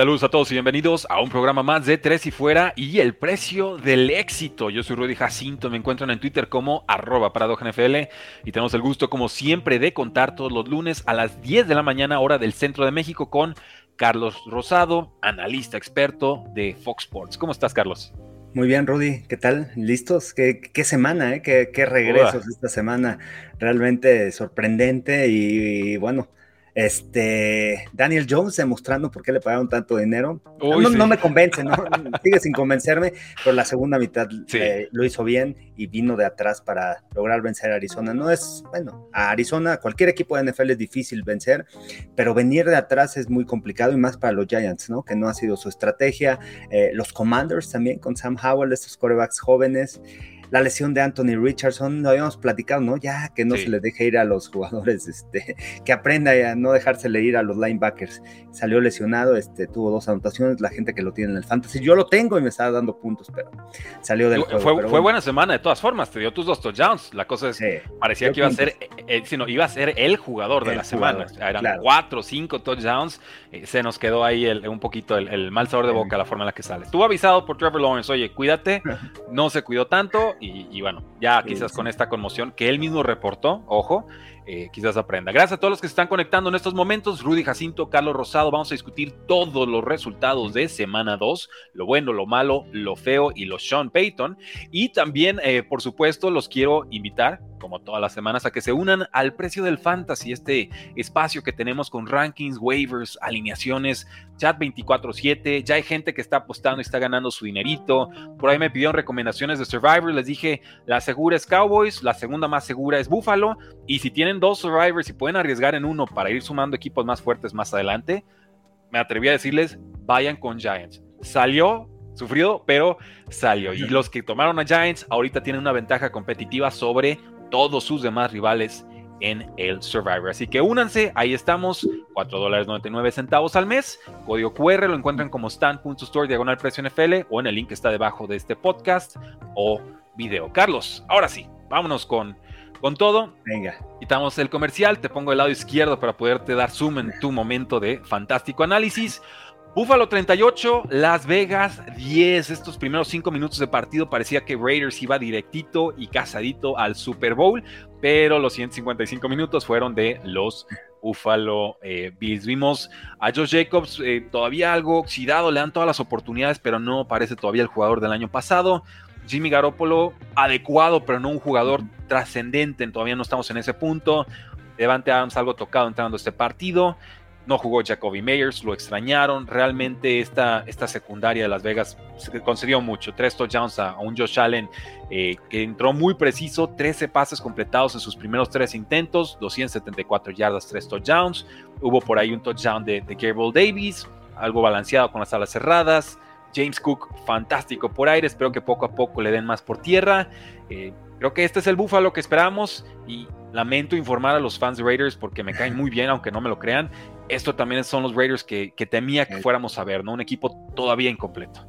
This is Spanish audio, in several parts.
Saludos a todos y bienvenidos a un programa más de Tres y Fuera y el precio del éxito. Yo soy Rudy Jacinto, me encuentran en Twitter como arroba NFL y tenemos el gusto como siempre de contar todos los lunes a las 10 de la mañana hora del centro de México con Carlos Rosado, analista experto de Fox Sports. ¿Cómo estás Carlos? Muy bien, Rudy, ¿qué tal? ¿Listos? ¿Qué, semana, eh? ¿Qué, regresos esta semana? Realmente sorprendente y bueno, este, Daniel Jones demostrando por qué le pagaron tanto dinero. no, me convence, ¿no? sigue sin convencerme, pero la segunda mitad eh, lo hizo bien y vino de atrás para lograr vencer a Arizona. No es, bueno, a Arizona, cualquier equipo de NFL es difícil vencer, pero venir de atrás es muy complicado y más para los Giants, ¿no? Que no ha sido su estrategia. Eh, los Commanders también con Sam Howell, estos corebacks jóvenes la lesión de Anthony Richardson, lo habíamos platicado, ¿no? Ya que no se le deje ir a los jugadores, este, que aprenda a no dejársele ir a los linebackers. Salió lesionado, este, tuvo dos anotaciones, la gente que lo tiene en el fantasy, yo lo tengo y me estaba dando puntos, pero salió del juego. Fue, buena semana de todas formas, te dio tus dos touchdowns. La cosa es, parecía que iba a ser, eh, eh, sino iba a ser el jugador de la semana. Eran cuatro, cinco touchdowns. Eh, se nos quedó ahí un poquito el, mal sabor de boca la forma en la que sale. Estuvo avisado por Trevor Lawrence, oye, cuídate, no se cuidó tanto y, bueno, ya quizás con esta conmoción que él mismo reportó, ojo, eh, quizás aprenda. Gracias a todos los que se están conectando en estos momentos. Rudy Jacinto, Carlos Rosado, vamos a discutir todos los resultados de semana 2, lo bueno, lo malo, lo feo y los Sean Payton. Y también, eh, por supuesto, los quiero invitar, como todas las semanas, a que se unan al precio del fantasy, este espacio que tenemos con rankings, waivers, alineaciones, chat 24/7. Ya hay gente que está apostando y está ganando su dinerito. Por ahí me pidieron recomendaciones de Survivor. Les dije, la segura es Cowboys, la segunda más segura es Buffalo. Y si tienen dos survivors y pueden arriesgar en uno para ir sumando equipos más fuertes más adelante, me atreví a decirles, vayan con Giants. Salió, sufrido, pero salió. Y los que tomaron a Giants ahorita tienen una ventaja competitiva sobre todos sus demás rivales en el Survivor. Así que únanse, ahí estamos, 4 dólares 99 centavos al mes. Código QR lo encuentran como stand.store diagonal precio NFL o en el link que está debajo de este podcast o video. Carlos, ahora sí, vámonos con con todo, venga. Quitamos el comercial, te pongo el lado izquierdo para poderte dar zoom en tu momento de fantástico análisis. Búfalo 38, Las Vegas 10. Estos primeros 5 minutos de partido parecía que Raiders iba directito y casadito al Super Bowl, pero los 155 minutos fueron de los Buffalo eh, Bills. Vimos a Josh Jacobs eh, todavía algo oxidado, le dan todas las oportunidades, pero no parece todavía el jugador del año pasado. Jimmy Garoppolo adecuado, pero no un jugador trascendente, todavía no estamos en ese punto. Devante Adams algo tocado entrando a este partido. No jugó Jacoby Meyers, lo extrañaron. Realmente esta, esta secundaria de Las Vegas se concedió mucho. Tres touchdowns a, un Josh Allen eh, que entró muy preciso, 13 pases completados en sus primeros tres intentos, 274 yardas, tres touchdowns. Hubo por ahí un touchdown de, de Davis, algo balanceado con las alas cerradas. James Cook, fantástico por aire. Espero que poco a poco le den más por tierra. Eh, creo que este es el búfalo que esperamos y lamento informar a los fans de Raiders porque me caen muy bien, aunque no me lo crean. Esto también son los Raiders que, temía que fuéramos a ver, ¿no? Un equipo todavía incompleto.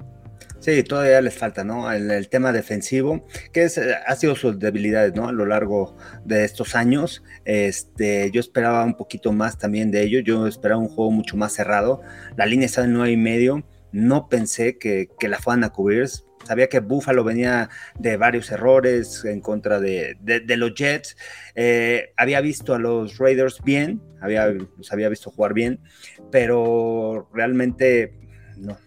Sí, todavía les falta, ¿no? El, tema defensivo, que es, ha sido sus debilidades, ¿no? A lo largo de estos años. Este, yo esperaba un poquito más también de ello. Yo esperaba un juego mucho más cerrado. La línea está en nueve y medio no pensé que, la fueran a cubrir. Sabía que Buffalo venía de varios errores en contra de, los Jets. Eh, había visto a los Raiders bien, había, los había visto jugar bien, pero realmente no,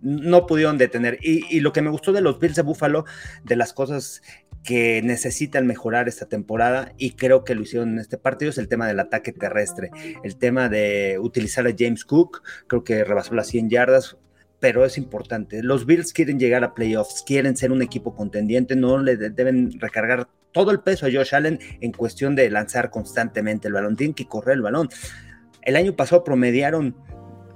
no pudieron detener. Y, y, lo que me gustó de los Bills de Buffalo, de las cosas que necesitan mejorar esta temporada y creo que lo hicieron en este partido es el tema del ataque terrestre, el tema de utilizar a James Cook, creo que rebasó las 100 yardas, pero es importante. Los Bills quieren llegar a playoffs, quieren ser un equipo contendiente, no le deben recargar todo el peso a Josh Allen en cuestión de lanzar constantemente el balón, tienen que correr el balón. El año pasado promediaron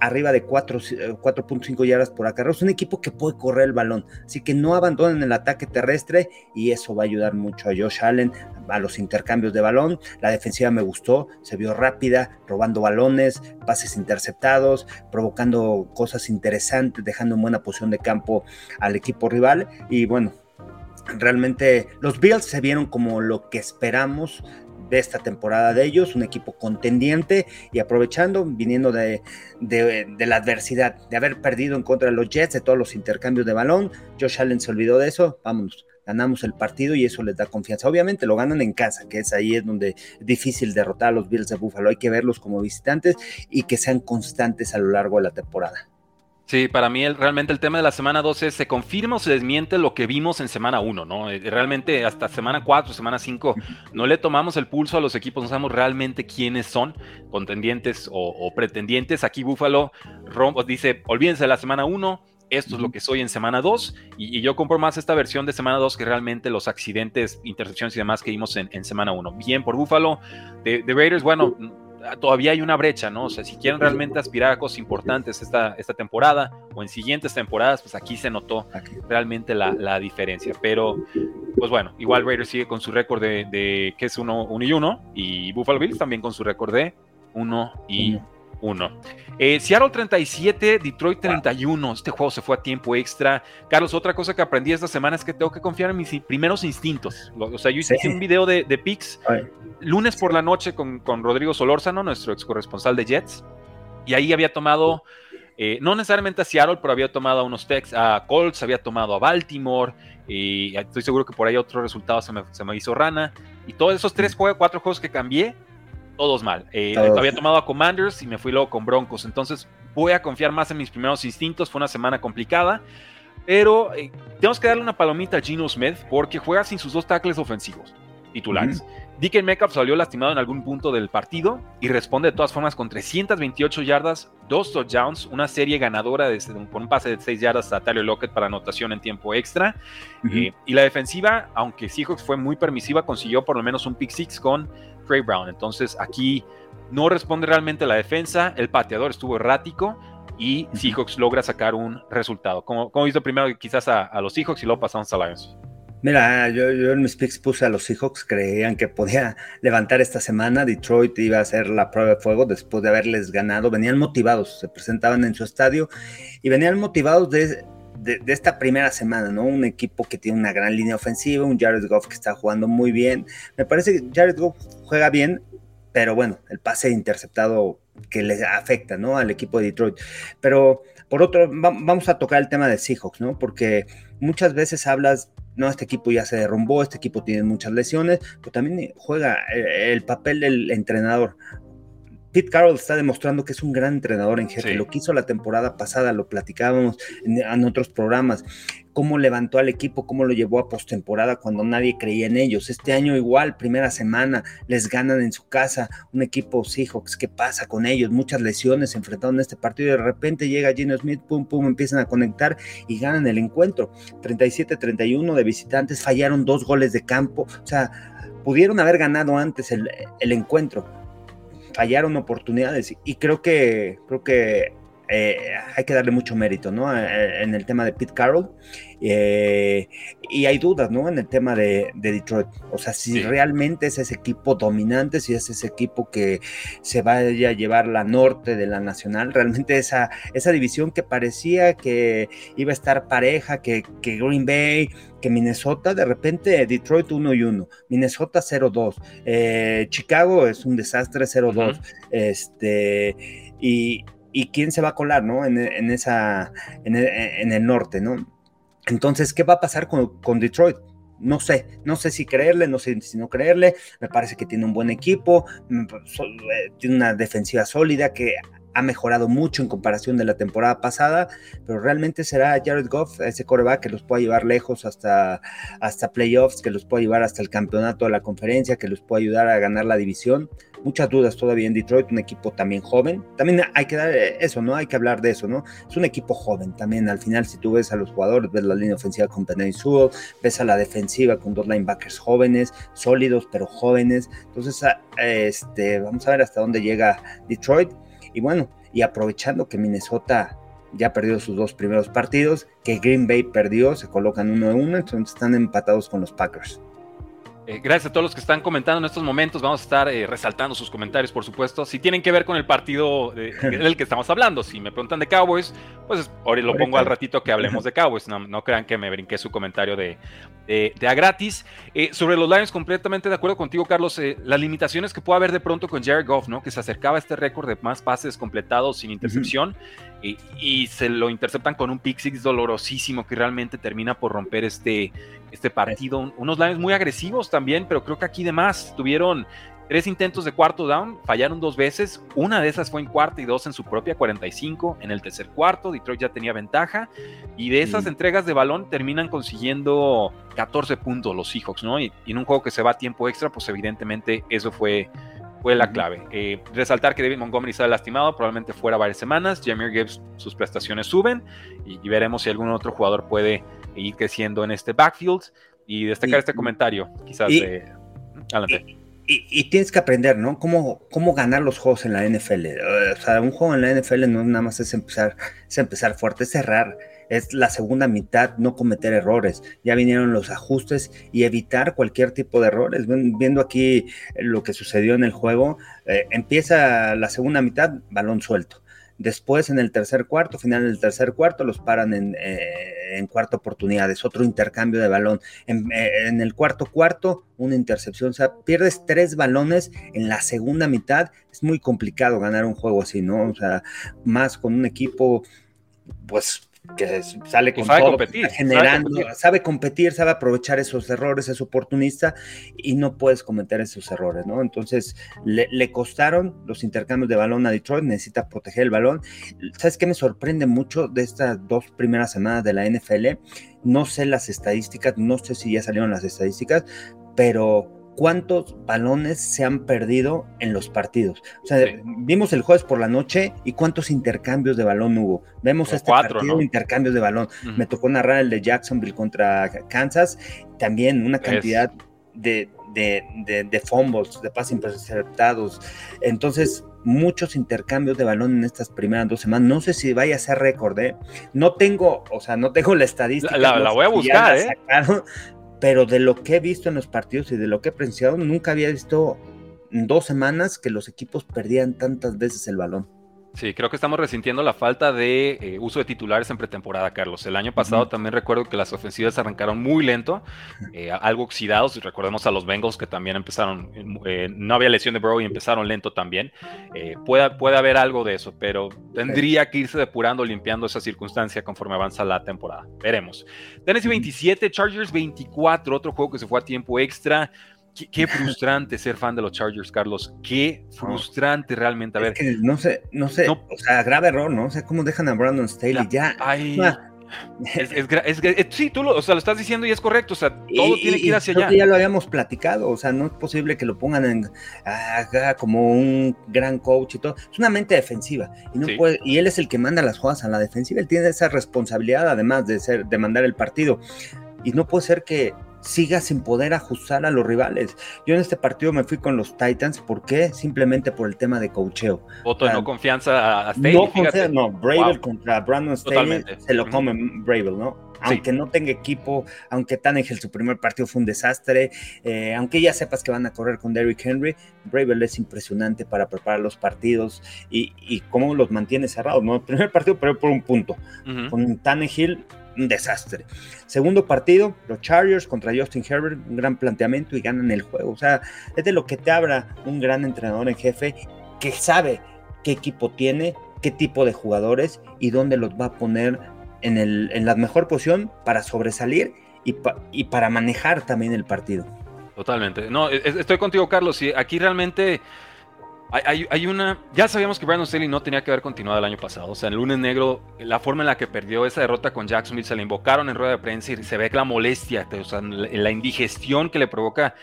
arriba de 4.5 yardas por acarreo. Es un equipo que puede correr el balón, así que no abandonen el ataque terrestre y eso va a ayudar mucho a Josh Allen a los intercambios de balón. La defensiva me gustó, se vio rápida, robando balones, pases interceptados, provocando cosas interesantes, dejando en buena posición de campo al equipo rival y bueno, realmente los Bills se vieron como lo que esperamos de esta temporada de ellos, un equipo contendiente y aprovechando, viniendo de, de, la adversidad, de haber perdido en contra de los Jets, de todos los intercambios de balón. Josh Allen se olvidó de eso, vámonos, ganamos el partido y eso les da confianza. Obviamente lo ganan en casa, que es ahí es donde es difícil derrotar a los Bills de Buffalo, hay que verlos como visitantes y que sean constantes a lo largo de la temporada. Sí, para mí realmente el tema de la semana 12 es, se confirma o se desmiente lo que vimos en semana 1, ¿no? Eh, realmente hasta semana 4, semana 5, no le tomamos el pulso a los equipos, no sabemos realmente quiénes son, contendientes o, pretendientes. Aquí Búfalo dice, olvídense de la semana 1, esto es lo que soy en semana 2 y, yo compro más esta versión de semana 2 que realmente los accidentes, intercepciones y demás que vimos en, semana 1. Bien por Búfalo. De, de, Raiders, bueno, todavía hay una brecha, ¿no? O sea, si quieren realmente aspirar a cosas importantes esta, esta temporada o en siguientes temporadas, pues aquí se notó realmente la, diferencia. Pero, pues bueno, igual Raiders sigue con su récord de, que es 1 y 1 y Buffalo Bills también con su récord de 1 y 1. Eh, Seattle 37, Detroit 31. Este juego se fue a tiempo extra. Carlos, otra cosa que aprendí esta semana es que tengo que confiar en mis primeros instintos. O sea, yo hice un video de, de picks lunes por la noche con, con, Rodrigo Solórzano, nuestro ex corresponsal de Jets. Y ahí había tomado, eh, no necesariamente a Seattle, pero había tomado a unos Tex, a Colts, había tomado a Baltimore. Y estoy seguro que por ahí otro resultado se me, se me hizo rana. Y todos esos tres, cuatro juegos que cambié, todos mal. Eh, había tomado a Commanders y me fui luego con Broncos. Entonces voy a confiar más en mis primeros instintos. Fue una semana complicada. Pero eh, tenemos que darle una palomita a Gino Smith porque juega sin sus dos tackles ofensivos titulares. Uh Metcalf salió lastimado en algún punto del partido y responde de todas formas con 328 yardas, dos touchdowns, una serie ganadora de, con un pase de 6 yardas a Tyler Lockett para anotación en tiempo extra. Eh, y la defensiva, aunque Seahawks fue muy permisiva, consiguió por lo menos un pick six con Trey Brown. Entonces aquí no responde realmente la defensa, el pateador estuvo errático y Seahawks logra sacar un resultado. Como, como hizo primero quizás a, los Seahawks y luego pasamos a Lions. Mira, yo, en mis picks puse a los Seahawks, creían que podía levantar esta semana, Detroit iba a hacer la prueba de fuego después de haberles ganado, venían motivados, se presentaban en su estadio y venían motivados de, de, esta primera semana, ¿no? Un equipo que tiene una gran línea ofensiva, un Jared Goff que está jugando muy bien, me parece que Jared Goff juega bien, pero bueno, el pase interceptado que le afecta, ¿no? Al equipo de Detroit, pero por otro, vamos a tocar el tema de Seahawks, ¿no? Porque muchas veces hablas no, este equipo ya se derrumbó, este equipo tiene muchas lesiones, pero también juega eh, el papel del entrenador. Pete Carroll está demostrando que es un gran entrenador en jefe. Lo que hizo la temporada pasada, lo platicábamos en, otros programas, cómo levantó al equipo, cómo lo llevó a postemporada cuando nadie creía en ellos. Este año igual, primera semana, les ganan en su casa un equipo Seahawks. ¿Qué pasa con ellos? Muchas lesiones enfrentaron en este partido y de repente llega Gino Smith, pum, pum, empiezan a conectar y ganan el encuentro. 37-31 de visitantes, fallaron dos goles de campo. O sea, pudieron haber ganado antes el, el encuentro fallaron oportunidades. Y creo que, creo que eh, hay que darle mucho mérito, ¿no? Eh, eh, en el tema de Pete Carroll. y hay dudas, ¿no? En el tema de, Detroit. O sea, si realmente es ese equipo dominante, si es ese equipo que se vaya a llevar la norte de la nacional, realmente esa, esa división que parecía que iba a estar pareja, que, que Green Bay, que Minnesota, de repente Detroit 1 y 1, Minnesota 0-2, Chicago es un desastre 0-2, este, y, y quién se va a colar, ¿no? En, esa, en el, norte, ¿no? Entonces, ¿qué va a pasar con, con, Detroit? No sé, no sé si creerle, no sé si no creerle. Me parece que tiene un buen equipo, mm, eh, tiene una defensiva sólida que ha mejorado mucho en comparación de la temporada pasada, pero realmente será Jared Goff, ese coreback que los pueda llevar lejos hasta, hasta playoffs, que los pueda llevar hasta el campeonato de la conferencia, que los pueda ayudar a ganar la división. Muchas dudas todavía en Detroit, un equipo también joven. También hay que dar eso, ¿no? Hay que hablar de eso, ¿no? Es un equipo joven también. Al final, si tú ves a los jugadores, ves la línea ofensiva con Penny Sewell, ves a la defensiva con dos linebackers jóvenes, sólidos, pero jóvenes. Entonces, este, vamos a ver hasta dónde llega Detroit y bueno, y aprovechando que Minnesota ya perdió sus dos primeros partidos, que Green Bay perdió, se colocan uno de uno, entonces están empatados con los Packers. Eh, gracias a todos los que están comentando en estos momentos. Vamos a estar eh, resaltando sus comentarios, por supuesto. Si tienen que ver con el partido del que estamos hablando, si me preguntan de Cowboys, pues ahora lo pongo al ratito que hablemos de Cowboys. No, crean que me brinqué su comentario de, de, a gratis. Eh, sobre los Lions, completamente de acuerdo contigo, Carlos. las limitaciones que puede haber de pronto con Jared Goff, ¿no? Que se acercaba a este récord de más pases completados sin intercepción y, se lo interceptan con un pick six dolorosísimo que realmente termina por romper este, este partido. Unos Lions muy agresivos también, pero creo que aquí de más tuvieron tres intentos de cuarto down, fallaron dos veces, una de esas fue en cuarta y dos en su propia 45, en el tercer cuarto Detroit ya tenía ventaja y de esas entregas de balón terminan consiguiendo 14 puntos los Seahawks, ¿no? Y, y, en un juego que se va a tiempo extra, pues evidentemente eso fue fue la clave. Eh, resaltar que David Montgomery sale lastimado, probablemente fuera varias semanas. Jameer Gibbs, sus prestaciones suben y, veremos si algún otro jugador puede ir creciendo en este backfield. Y destacar este comentario, quizás. de, adelante. Y, tienes que aprender, ¿no? Cómo, cómo ganar los juegos en la NFL. O sea, un juego en la NFL no nada más es empezar, es empezar fuerte, es cerrar es la segunda mitad no cometer errores. Ya vinieron los ajustes y evitar cualquier tipo de errores. Viendo aquí lo que sucedió en el juego, eh, empieza la segunda mitad, balón suelto. Después en el tercer cuarto, final del tercer cuarto, los paran en, eh, cuarta oportunidad. Es otro intercambio de balón. En, eh, en, el cuarto cuarto, una intercepción. O sea, pierdes tres balones en la segunda mitad. Es muy complicado ganar un juego así, ¿no? O sea, más con un equipo, pues que sale con todo, competir, generando, sabe competir. sabe aprovechar esos errores, es oportunista y no puedes cometer esos errores, ¿no? Entonces le, costaron los intercambios de balón a Detroit, necesita proteger el balón. ¿Sabes qué me sorprende mucho de estas dos primeras semanas de la NFL? No sé las estadísticas, no sé si ya salieron las estadísticas, pero cuántos balones se han perdido en los partidos. O sea, vimos el jueves por la noche y cuántos intercambios de balón hubo. Vemos este partido, intercambios de balón. Me tocó narrar el de Jacksonville contra Kansas, también una cantidad de, de, de, fumbles, de pases interceptados. Entonces, muchos intercambios de balón en estas primeras dos semanas. No sé si vaya a ser récord, ¿eh? No tengo, o sea, no tengo la estadística. La, voy a buscar, ¿eh? Pero de lo que he visto en los partidos y de lo que he presenciado, nunca había visto en dos semanas que los equipos perdían tantas veces el balón. Sí, creo que estamos resintiendo la falta de eh, uso de titulares en pretemporada, Carlos. El año pasado también recuerdo que las ofensivas arrancaron muy lento, eh, algo oxidados. Recordemos a los Bengals que también empezaron, eh, no había lesión de Burrow y empezaron lento también. puede, puede haber algo de eso, pero tendría que irse depurando, limpiando esa circunstancia conforme avanza la temporada. Veremos. Tennessee 27, Chargers 24, otro juego que se fue a tiempo extra. Qué, frustrante ser fan de los Chargers, Carlos. Qué frustrante realmente. A ver. no sé, no sé. O sea, grave error, ¿no? O sea, cómo dejan a Brandon Staley ya. Ay, es, es, sí, tú lo, o sea, lo estás diciendo y es correcto. O sea, todo tiene que ir hacia allá. ya lo habíamos platicado. O sea, no es posible que lo pongan en, como un gran coach y todo. Es una mente defensiva. Y, no puede, y él es el que manda las jugadas a la defensiva. Él tiene esa responsabilidad, además de ser, de mandar el partido. Y no puede ser que siga sin poder ajustar a los rivales. Yo en este partido me fui con los Titans, ¿por qué? Simplemente por el tema de cocheo. Voto de no confianza a Staley. No confianza, no, Bravel contra Brandon Staley se lo come Bravel, ¿no? Aunque no tenga equipo, aunque Tannehill su primer partido fue un desastre, eh, aunque ya sepas que van a correr con Derrick Henry, Bravel es impresionante para preparar los partidos y, cómo los mantiene cerrados, ¿no? El primer partido, pero por un punto. Con Tannehill un desastre. Segundo partido, los Chargers contra Justin Herbert, un gran planteamiento y ganan el juego. O sea, es de lo que te abra un gran entrenador en jefe que sabe qué equipo tiene, qué tipo de jugadores y dónde los va a poner en, el, en la mejor posición para sobresalir y, y para manejar también el partido. Totalmente. No, estoy contigo, Carlos. Y aquí realmente hay, una. Ya sabíamos que Brandon Staley no tenía que haber continuado el año pasado. O sea, el lunes negro, la forma en la que perdió esa derrota con Jacksonville, se le invocaron en rueda de prensa y se ve que la molestia, o sea, la indigestión que le provoca.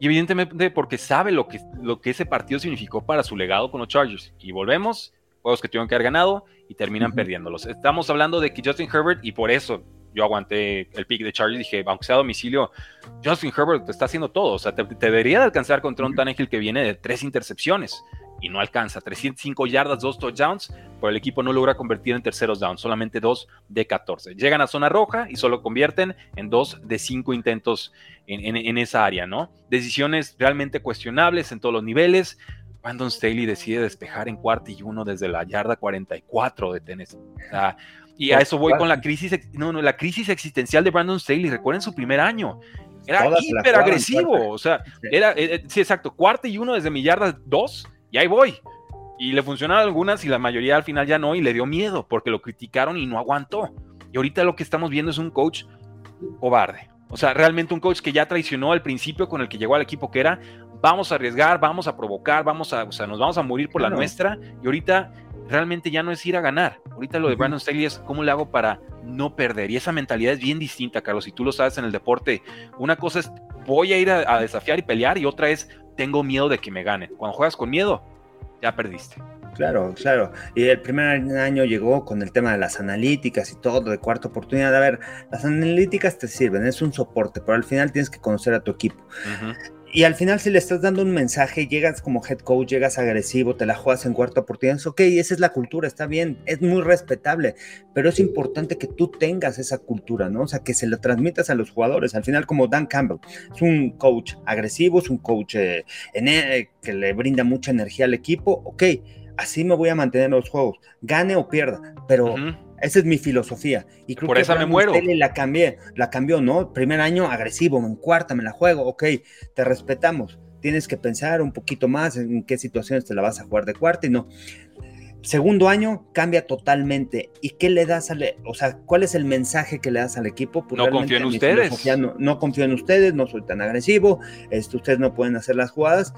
Y evidentemente porque sabe lo que, lo que ese partido significó para su legado con los Chargers. Y volvemos, juegos que tuvieron que haber ganado y terminan perdiéndolos. Estamos hablando de que Justin Herbert, y por eso yo aguanté el pick de Chargers y dije, aunque sea a domicilio, Justin Herbert te está haciendo todo. O sea, te, debería de alcanzar contra un Tannehill que viene de tres intercepciones y no alcanza. 305 yardas, dos touchdowns, pero el equipo no logra convertir en terceros downs, solamente dos de 14. Llegan a zona roja y solo convierten en dos de cinco intentos en, esa área, ¿no? Decisiones realmente cuestionables en todos los niveles. Brandon Staley decide despejar en cuarto y uno desde la yarda 44 de Tennessee. Y a eso voy con la crisis, no, no, la crisis existencial de Brandon Staley. Recuerden su primer año. Era hiper agresivo. O sea, era, eh, eh, sí, exacto, cuarto y uno desde mi yarda 2 y ahí voy. Y le funcionaron algunas y la mayoría al final ya no, y le dio miedo porque lo criticaron y no aguantó. Y ahorita lo que estamos viendo es un coach cobarde. O sea, realmente un coach que ya traicionó al principio con el que llegó al equipo, que era vamos a arriesgar, vamos a provocar, vamos a, o sea, nos vamos a morir por la nuestra. Y ahorita realmente ya no es ir a ganar. Ahorita lo de Brandon Staley es cómo le hago para no perder. Y esa mentalidad es bien distinta, Carlos. Si tú lo sabes en el deporte, una cosa es voy a ir a desafiar y pelear, y otra es tengo miedo de que me ganen. Cuando juegas con miedo, ya perdiste. Claro, claro. Y el primer año llegó con el tema de las analíticas y todo, de cuarta oportunidad. A ver, las analíticas te sirven, es un soporte, pero al final tienes que conocer a tu equipo. Y al final, si le estás dando un mensaje, llegas como head coach, llegas agresivo, te la juegas en cuarta oportunidad, ok, esa es la cultura, está bien, es muy respetable, pero es importante que tú tengas esa cultura, ¿no? O sea, que se la transmitas a los jugadores. Al final, como Dan Campbell, es un coach agresivo, es un coach eh, eh, que le brinda mucha energía al equipo, ok, así me voy a mantener en los juegos, gane o pierda, pero... Esa es mi filosofía. Y creo Por que esa me muero. La cambié, la cambió, ¿no? Primer año agresivo, en cuarta me la juego, ok, te respetamos. Tienes que pensar un poquito más en qué situaciones te la vas a jugar de cuarta y no. Segundo año cambia totalmente. ¿Y qué le das al, o sea, cuál es el mensaje que le das al equipo? Pues no confío en ustedes. No, confío en ustedes, no soy tan agresivo, este, ustedes no pueden hacer las jugadas.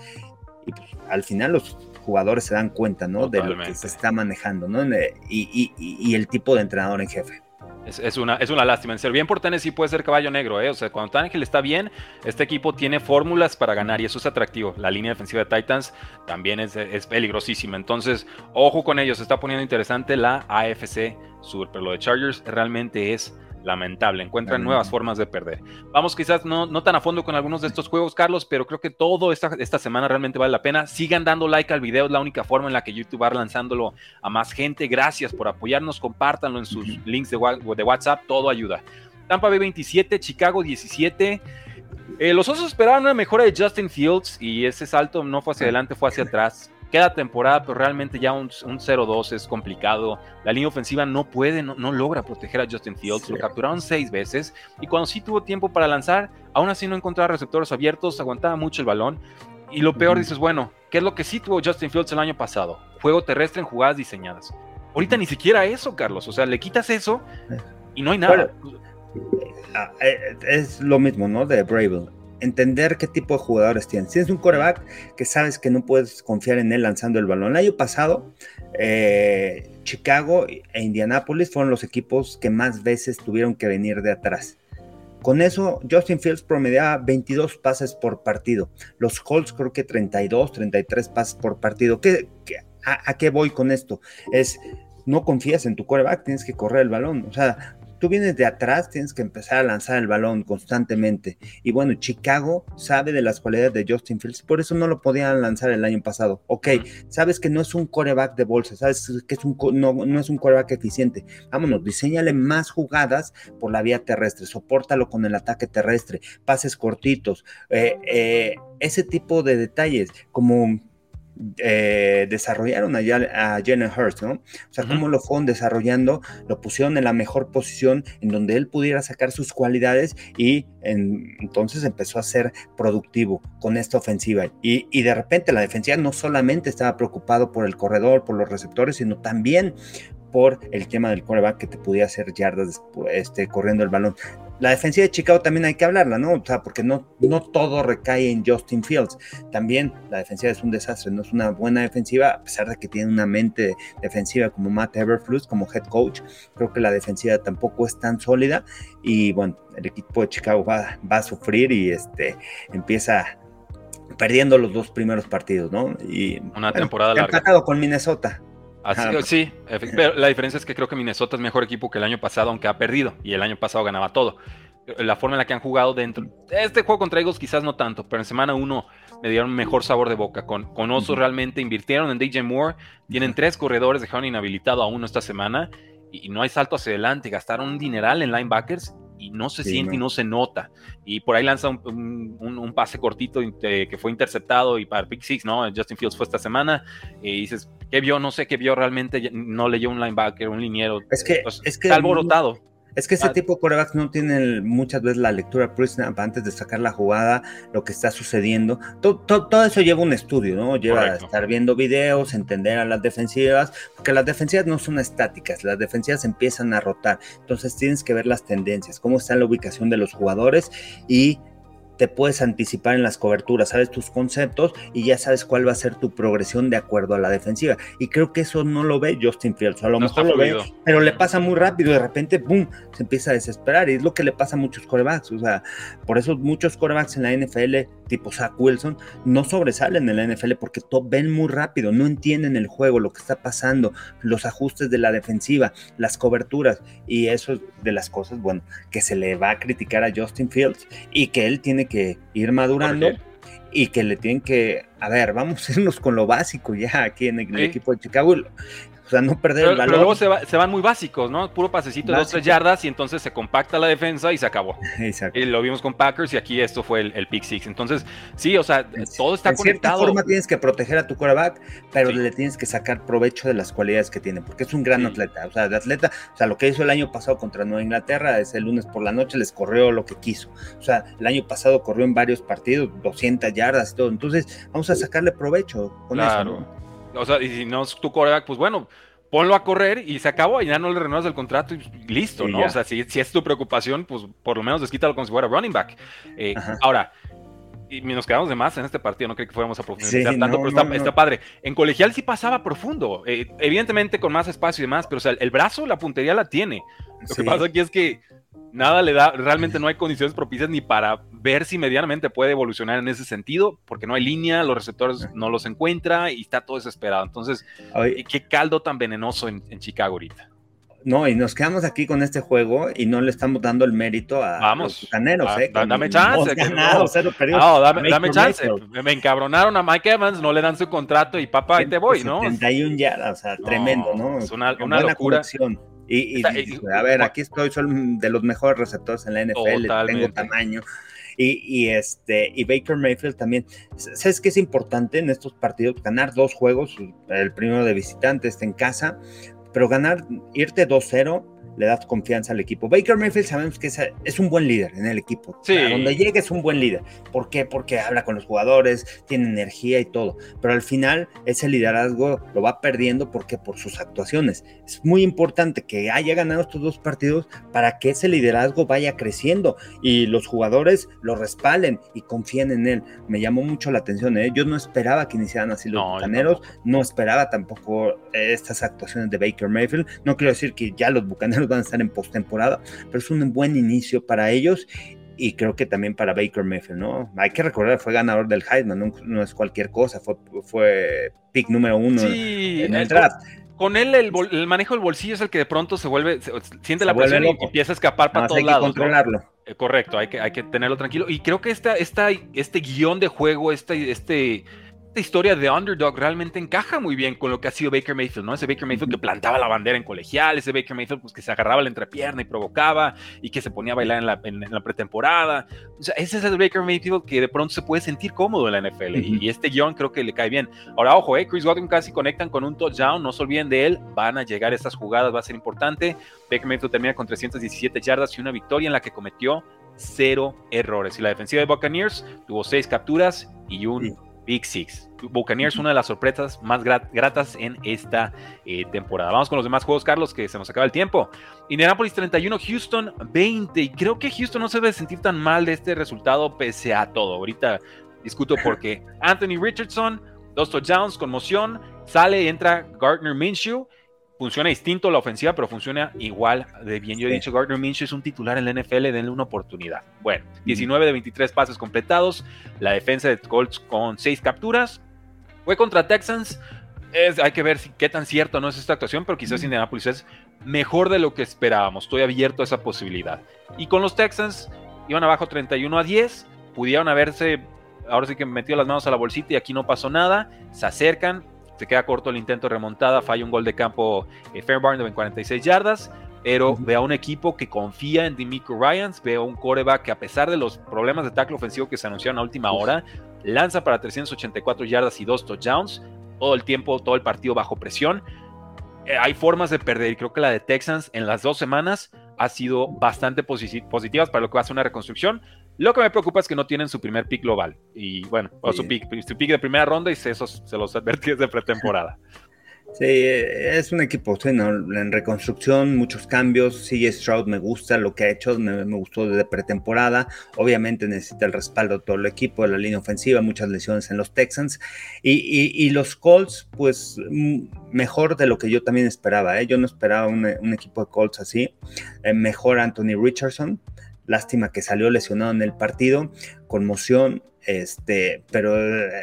Y pues, al final los jugadores se dan cuenta, ¿no? De lo que se está manejando, ¿no? Y, el tipo de entrenador en jefe. Es, una, es una lástima. En ser bien por Tennessee puede ser caballo negro, ¿eh? O sea, cuando Tannehill está bien, este equipo tiene fórmulas para ganar y eso es atractivo. La línea defensiva de Titans también es, es peligrosísima. Entonces, ojo con ellos. Se está poniendo interesante la AFC Sur, pero lo de Chargers realmente es lamentable, encuentran nuevas formas de perder. Vamos quizás no, no tan a fondo con algunos de estos juegos, Carlos, pero creo que todo esta, esta semana realmente vale la pena. Sigan dando like al video, es la única forma en la que YouTube va lanzándolo a más gente. Gracias por apoyarnos, compártanlo en sus links de, de, WhatsApp, todo ayuda. Tampa Bay 27, Chicago 17. Eh, los Osos esperaban una mejora de Justin Fields y ese salto no fue hacia adelante, fue hacia atrás queda temporada, pero realmente ya un, 0-2 es complicado. La línea ofensiva no puede, no, logra proteger a Justin Fields. Lo capturaron seis veces y cuando sí tuvo tiempo para lanzar, aún así no encontraba receptores abiertos, aguantaba mucho el balón. Y lo peor, dices, bueno, ¿qué es lo que sí tuvo Justin Fields el año pasado? Juego terrestre en jugadas diseñadas. Ahorita ni siquiera eso, Carlos. O sea, le quitas eso y no hay nada. Ah, eh, es lo mismo, ¿no? De Bravel entender qué tipo de jugadores tienes. Tienes un coreback que sabes que no puedes confiar en él lanzando el balón. El año pasado, eh, Chicago e Indianapolis fueron los equipos que más veces tuvieron que venir de atrás. Con eso, Justin Fields promediaba 22 pases por partido. Los Colts creo que 32, 33 pases por partido. ¿Qué, a, ¿A qué voy con esto? Es, no confías en tu coreback, tienes que correr el balón. O sea, tú vienes de atrás, tienes que empezar a lanzar el balón constantemente. Y bueno, Chicago sabe de las cualidades de Justin Fields, por eso no lo podían lanzar el año pasado. Ok, sabes que no es un coreback de bolsa, sabes que es un, no, no es un coreback eficiente. Vámonos, diseñale más jugadas por la vía terrestre, soportalo con el ataque terrestre, pases cortitos, eh, eh, ese tipo de detalles, como eh, desarrollaron allá a Jalen Hurst, ¿no? O sea, cómo lo fueron desarrollando, lo pusieron en la mejor posición en donde él pudiera sacar sus cualidades y entonces empezó a ser productivo con esta ofensiva. Y, y, de repente la defensiva no solamente estaba preocupado por el corredor, por los receptores, sino también por el tema del coreback que te podía hacer yardas este, corriendo el balón. La defensiva de Chicago también hay que hablarla, ¿no? O sea, porque no, no todo recae en Justin Fields. También la defensiva es un desastre, no es una buena defensiva, a pesar de que tiene una mente defensiva como Matt Everfluss, como head coach. Creo que la defensiva tampoco es tan sólida. Y bueno, el equipo de Chicago va, va a sufrir y este, empieza perdiendo los dos primeros partidos, ¿no? Y una temporada larga. Con Minnesota Así, sí, pero la diferencia es que creo que Minnesota es mejor equipo que el año pasado, aunque ha perdido, y el año pasado ganaba todo. La forma en la que han jugado dentro. Este juego contra Eagles quizás no tanto, pero en semana uno me dieron mejor sabor de boca. Con, con Oso realmente invirtieron en DJ Moore, tienen tres corredores, dejaron inhabilitado a uno esta semana, y no hay salto hacia adelante. Gastaron un dineral en linebackers y no se siente y no se nota. Y por ahí lanza un, pase cortito que fue interceptado y para Pick Six, ¿no? Justin Fields fue esta semana y dices, ¿qué vio? No sé qué vio realmente, no leyó un linebacker, un liniero. Es que, pues, es que está alborotado. Es que ese ah. tipo de corebacks no tienen muchas veces la lectura pre-snap antes de sacar la jugada, lo que está sucediendo. Todo, eso lleva un estudio, ¿no? Lleva a estar viendo videos, entender a las defensivas, porque las defensivas no son estáticas, las defensivas empiezan a rotar. Entonces tienes que ver las tendencias, cómo está la ubicación de los jugadores y te puedes anticipar en las coberturas, sabes tus conceptos y ya sabes cuál va a ser tu progresión de acuerdo a la defensiva. Y creo que eso no lo ve Justin Fields, a lo mejor lo ve, pero le pasa muy rápido, de repente, ¡boom!, se empieza a desesperar y es lo que le pasa a muchos corebacks, o sea, por eso muchos corebacks en la NFL, tipo Zach Wilson, no sobresalen en la NFL porque ven muy rápido, no entienden el juego, lo que está pasando, los ajustes de la defensiva, las coberturas y eso es de las cosas, bueno, que se le va a criticar a Justin Fields y que él tiene que ir madurando y que le tienen que, a ver, vamos a irnos con lo básico ya aquí en el, equipo de Chicago. O sea, no perder el balón. Pero luego se, van muy básicos, ¿no? Puro pasecito de dos, tres yardas y entonces se compacta la defensa y se acabó. Exacto. Y lo vimos con Packers y aquí esto fue el, pick six. Entonces, sí, o sea, todo está conectado. De cierta forma tienes que proteger a tu quarterback, pero le tienes que sacar provecho de las cualidades que tiene, porque es un gran atleta. O sea, de atleta, o sea, lo que hizo el año pasado contra Nueva Inglaterra es el lunes por la noche les corrió lo que quiso. O sea, el año pasado corrió en varios partidos, 200 yardas y todo. Entonces, vamos a sacarle provecho con eso. ¿no? O sea, y si no es tu quarterback, pues bueno, ponlo a correr y se acabó y ya no le renuevas el contrato y listo, ¿no? O sea, si, si, es tu preocupación, pues por lo menos desquítalo como si fuera running back. Eh, ahora, y nos quedamos de más en este partido, no creo que fuéramos a profundizar tanto, pero está, padre. En colegial sí pasaba profundo, eh, evidentemente con más espacio y demás, pero o sea, el brazo, la puntería la tiene. Lo que pasa aquí es que nada le da, realmente no hay condiciones propicias ni para ver si medianamente puede evolucionar en ese sentido, porque no hay línea, los receptores no los encuentra y está todo desesperado. Entonces, qué caldo tan venenoso en, Chicago ahorita. No, y nos quedamos aquí con este juego y no le estamos dando el mérito a los caneros, ah, ¿eh? Dame chance. no, dame, chance. Me encabronaron a Mike Evans, no le dan su contrato y papá, ahí te voy, ¿no? 71 yardas, o sea, tremendo, ¿no? Es una, una locura. Y, a ver, aquí estoy, soy de los mejores receptores en la NFL, tengo tamaño. Y, este, y Baker Mayfield también. ¿Sabes qué es importante en estos partidos? Ganar dos juegos, el primero de visitante, está en casa, pero ganar, irte 2-0 le das confianza al equipo. Baker Mayfield sabemos que es, un buen líder en el equipo. Sí. donde llegue es un buen líder. ¿Por qué? Porque habla con los jugadores, tiene energía y todo. Pero al final ese liderazgo lo va perdiendo porque por sus actuaciones. Es muy importante que haya ganado estos dos partidos para que ese liderazgo vaya creciendo y los jugadores lo respalden y confíen en él. Me llamó mucho la atención. ¿eh? Yo no esperaba que iniciaran así los bucaneros, no esperaba tampoco estas actuaciones de Baker Mayfield. No quiero decir que ya los bucaneros van a estar en postemporada, pero es un buen inicio para ellos y creo que también para Baker Mayfield, ¿no? Hay que recordar, fue ganador del Heisman, no, es cualquier cosa, fue, fue pick número uno en el draft. Con, él el, manejo del bolsillo es el que de pronto se vuelve, siente la presión y empieza a escapar para todos lados. controlarlo. Eh, correcto, hay que, hay que tenerlo tranquilo. Y creo que esta, esta, este guion de juego, este, este esta historia de underdog realmente encaja muy bien con lo que ha sido Baker Mayfield, ¿no? Ese Baker Mayfield que plantaba la bandera en colegial, ese Baker Mayfield pues, que se agarraba la entrepierna y provocaba y que se ponía a bailar en la, en, la pretemporada. O sea, ese es el Baker Mayfield que de pronto se puede sentir cómodo en la NFL y, este guion creo que le cae bien. Ahora, ojo, eh, Chris Godwin casi conectan con un touchdown, no se olviden de él, van a llegar estas jugadas, va a ser importante. Baker Mayfield termina con 317 yardas y una victoria en la que cometió cero errores. Y la defensiva de Buccaneers tuvo seis capturas y un Big Six. Buccaneers, una de las sorpresas más gratas en esta eh, temporada. Vamos con los demás juegos, Carlos, que se nos acaba el tiempo. Indianapolis 31, Houston 20. Y creo que Houston no se debe sentir tan mal de este resultado pese a todo. Ahorita discuto porque Anthony Richardson, dos touchdowns, conmoción, sale, entra Gardner Minshew funciona distinto la ofensiva, pero funciona igual de bien. Yo he dicho, Gardner Minshew es un titular en la NFL, denle una oportunidad. Bueno, 19 de 23 pases completados, la defensa de Colts con 6 capturas. Fue contra Texans, hay que ver si, qué tan cierto no es esta actuación, pero quizás Indianapolis es mejor de lo que esperábamos. Estoy abierto a esa posibilidad. Y con los Texans, iban abajo 31 a 10, pudieron haberse, ahora sí que metido las manos a la bolsita y aquí no pasó nada, se acercan, se queda corto el intento de remontada, falla un gol de campo eh, Fairbairn de 46 yardas, pero ve a un equipo que confía en Demico Ryans, ve a un coreback que a pesar de los problemas de tackle ofensivo que se anunciaron a última hora, lanza para 384 yardas y dos touchdowns, todo el tiempo, todo el partido bajo presión. Eh, hay formas de perder creo que la de Texans en las dos semanas ha sido bastante positiva para lo que va a ser una reconstrucción. Lo que me preocupa es que no tienen su primer pick global y bueno, o su pick, su pick de primera ronda y eso se los advertí desde pretemporada. Sí, es un equipo en reconstrucción, muchos cambios. Sigue Stroud me gusta lo que ha hecho, me, gustó desde pretemporada. Obviamente necesita el respaldo de todo el equipo, de la línea ofensiva, muchas lesiones en los Texans. Y, los Colts, pues mejor de lo que yo también esperaba. ¿eh? Yo no esperaba un, equipo de Colts así. Eh, mejor Anthony Richardson. Lástima que salió lesionado en el partido, conmoción, este, pero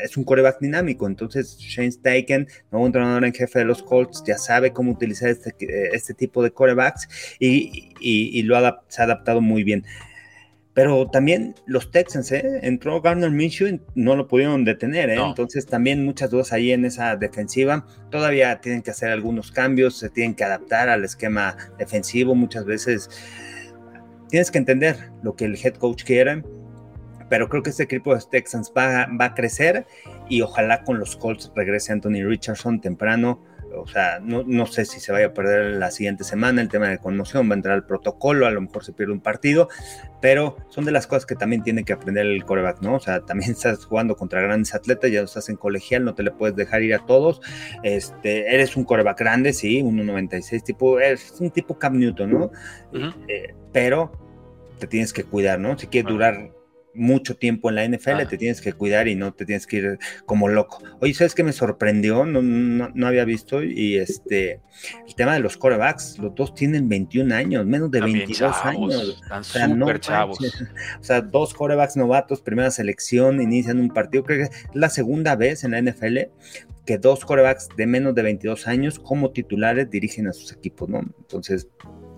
es un coreback dinámico. Entonces, Shane Steichen, nuevo entrenador en jefe de los Colts, ya sabe cómo utilizar este, este tipo de corebacks y, lo ha, se ha adaptado muy bien. Pero también los Texans, ¿eh? entró Garner Minshew y no lo pudieron detener, ¿eh? entonces también muchas dudas ahí en esa defensiva. Todavía tienen que hacer algunos cambios, se tienen que adaptar al esquema defensivo. Muchas veces tienes que entender lo que el head coach quiere, pero creo que este equipo de Texans va, va a crecer y ojalá con los Colts regrese Anthony Richardson temprano. O sea, no, no, sé si se vaya a perder la siguiente semana el tema de conmoción, va a entrar al protocolo, a lo mejor se pierde un partido, pero son de las cosas que también tiene que aprender el coreback, ¿no? O sea, también estás jugando contra grandes atletas, ya estás en colegial, no te le puedes dejar ir a todos. Este, eres un coreback grande, sí, 1.96, tipo, es un tipo Cam Newton, ¿no? Eh, pero te tienes que cuidar, ¿no? Si quieres durar mucho tiempo en la NFL, te tienes que cuidar y no te tienes que ir como loco. Oye, ¿sabes qué me sorprendió? No, no, había visto y este, el tema de los corebacks, los dos tienen 21 años, menos de 22 años. Están súper chavos. O sea, dos corebacks novatos, primera selección, inician un partido, creo que es la segunda vez en la NFL que dos corebacks de menos de 22 años como titulares dirigen a sus equipos, ¿no? Entonces,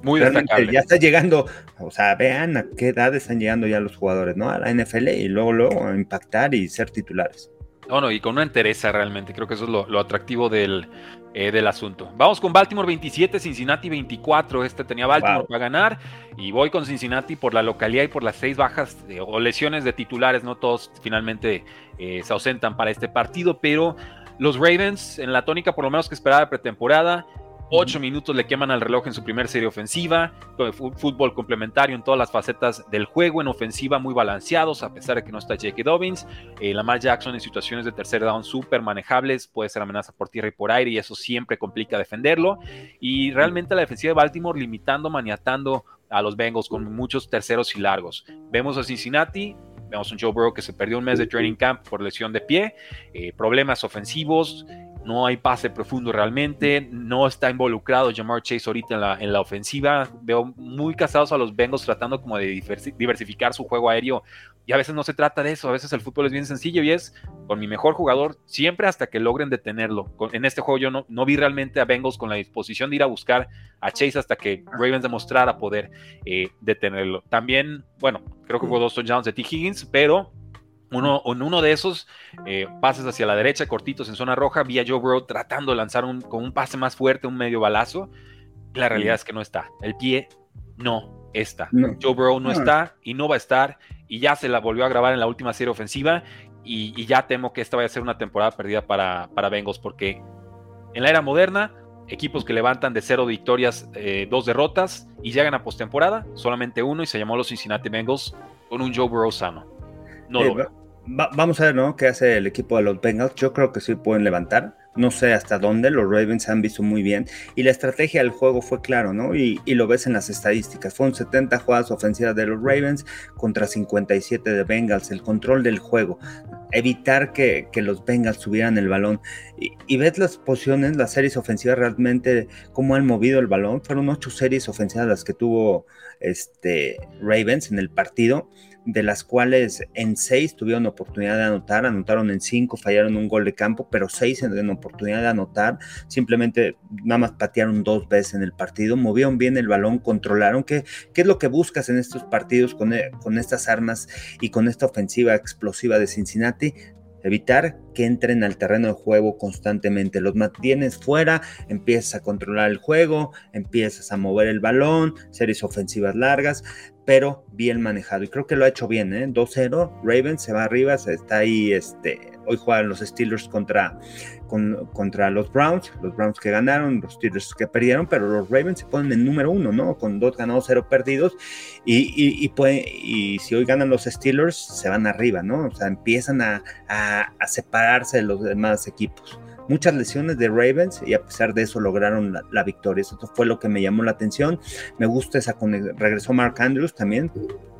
muy destacable. Ya está llegando, o sea, vean a qué edad están llegando ya los jugadores, ¿no? A la NFL y luego, luego a impactar y ser titulares. No, no, y con una entereza realmente. Creo que eso es lo, atractivo del, eh, del, asunto. Vamos con Baltimore 27, Cincinnati 24. Este tenía Baltimore para ganar. Y voy con Cincinnati por la localidad y por las seis bajas o lesiones de titulares. No todos finalmente eh, se ausentan para este partido, pero los Ravens, en la tónica por lo menos que esperaba de pretemporada, Ocho minutos le queman al reloj en su primer serie ofensiva, fútbol complementario en todas las facetas del juego, en ofensiva muy balanceados, a pesar de que no está Jake Dobbins. Eh, Lamar Jackson en situaciones de tercer down súper manejables, puede ser amenaza por tierra y por aire, y eso siempre complica defenderlo. Y realmente la defensiva de Baltimore limitando, maniatando a los Bengals con muchos terceros y largos. Vemos a Cincinnati, vemos a un Joe Burrow que se perdió un mes de training camp por lesión de pie, eh, problemas ofensivos, no hay pase profundo realmente, no está involucrado Jamar Chase ahorita en la, en la ofensiva, veo muy casados a los Bengals tratando como de diversificar su juego aéreo y a veces no se trata de eso, a veces el fútbol es bien sencillo y es con mi mejor jugador siempre hasta que logren detenerlo. En este juego yo no, no vi realmente a Bengals con la disposición de ir a buscar a Chase hasta que Ravens demostrara poder eh, detenerlo. También, bueno, creo que hubo dos touchdowns de T. Higgins, pero uno, en uno de esos eh, pases hacia la derecha, cortitos en zona roja, vi a Joe Burrow tratando de lanzar un, con un pase más fuerte, un medio balazo. La realidad es que no está. El pie no está. Joe Burrow no, está y no va a estar. Y ya se la volvió a grabar en la última serie ofensiva. Y, ya temo que esta vaya a ser una temporada perdida para, para Bengals. Porque en la era moderna, equipos que levantan de cero victorias, eh, dos derrotas y llegan a postemporada, solamente uno y se llamó los Cincinnati Bengals con un Joe Burrow sano. No lo veo vamos a ver, ¿no? ¿Qué hace el equipo de los Bengals? Yo creo que sí pueden levantar. No sé hasta dónde, los Ravens han visto muy bien. Y la estrategia del juego fue claro, ¿no? Y, lo ves en las estadísticas. Fueron 70 jugadas ofensivas de los Ravens contra 57 de Bengals. El control del juego. Evitar que, los Bengals tuvieran el balón. Y, ves las posiciones, las series ofensivas realmente, cómo han movido el balón. Fueron ocho series ofensivas las que tuvo este, Ravens en el partido de las cuales en seis tuvieron oportunidad de anotar, anotaron en cinco, fallaron un gol de campo, pero seis en, oportunidad de anotar, simplemente nada más patearon dos veces en el partido, movieron bien el balón, controlaron, ¿qué, qué es lo que buscas en estos partidos con, eh, con estas armas y con esta ofensiva explosiva de Cincinnati? Evitar que entren al terreno de juego constantemente. Los mantienes fuera, empiezas a controlar el juego, empiezas a mover el balón, series ofensivas largas, pero bien manejado. Y creo que lo ha hecho bien, ¿eh? 2-0, Ravens se va arriba, se está ahí, este, hoy juegan los Steelers contra, contra los Browns, los Browns que ganaron, los Steelers que perdieron, pero los Ravens se ponen en número uno, ¿no? Con dos ganados, cero perdidos, y, y, y si hoy ganan los Steelers, se van arriba, ¿no? O sea, empiezan a, a, a separarse de los demás equipos muchas lesiones de Ravens y a pesar de eso lograron la, victoria. Eso fue lo que me llamó la atención. Me gusta esa regresó Mark Andrews también,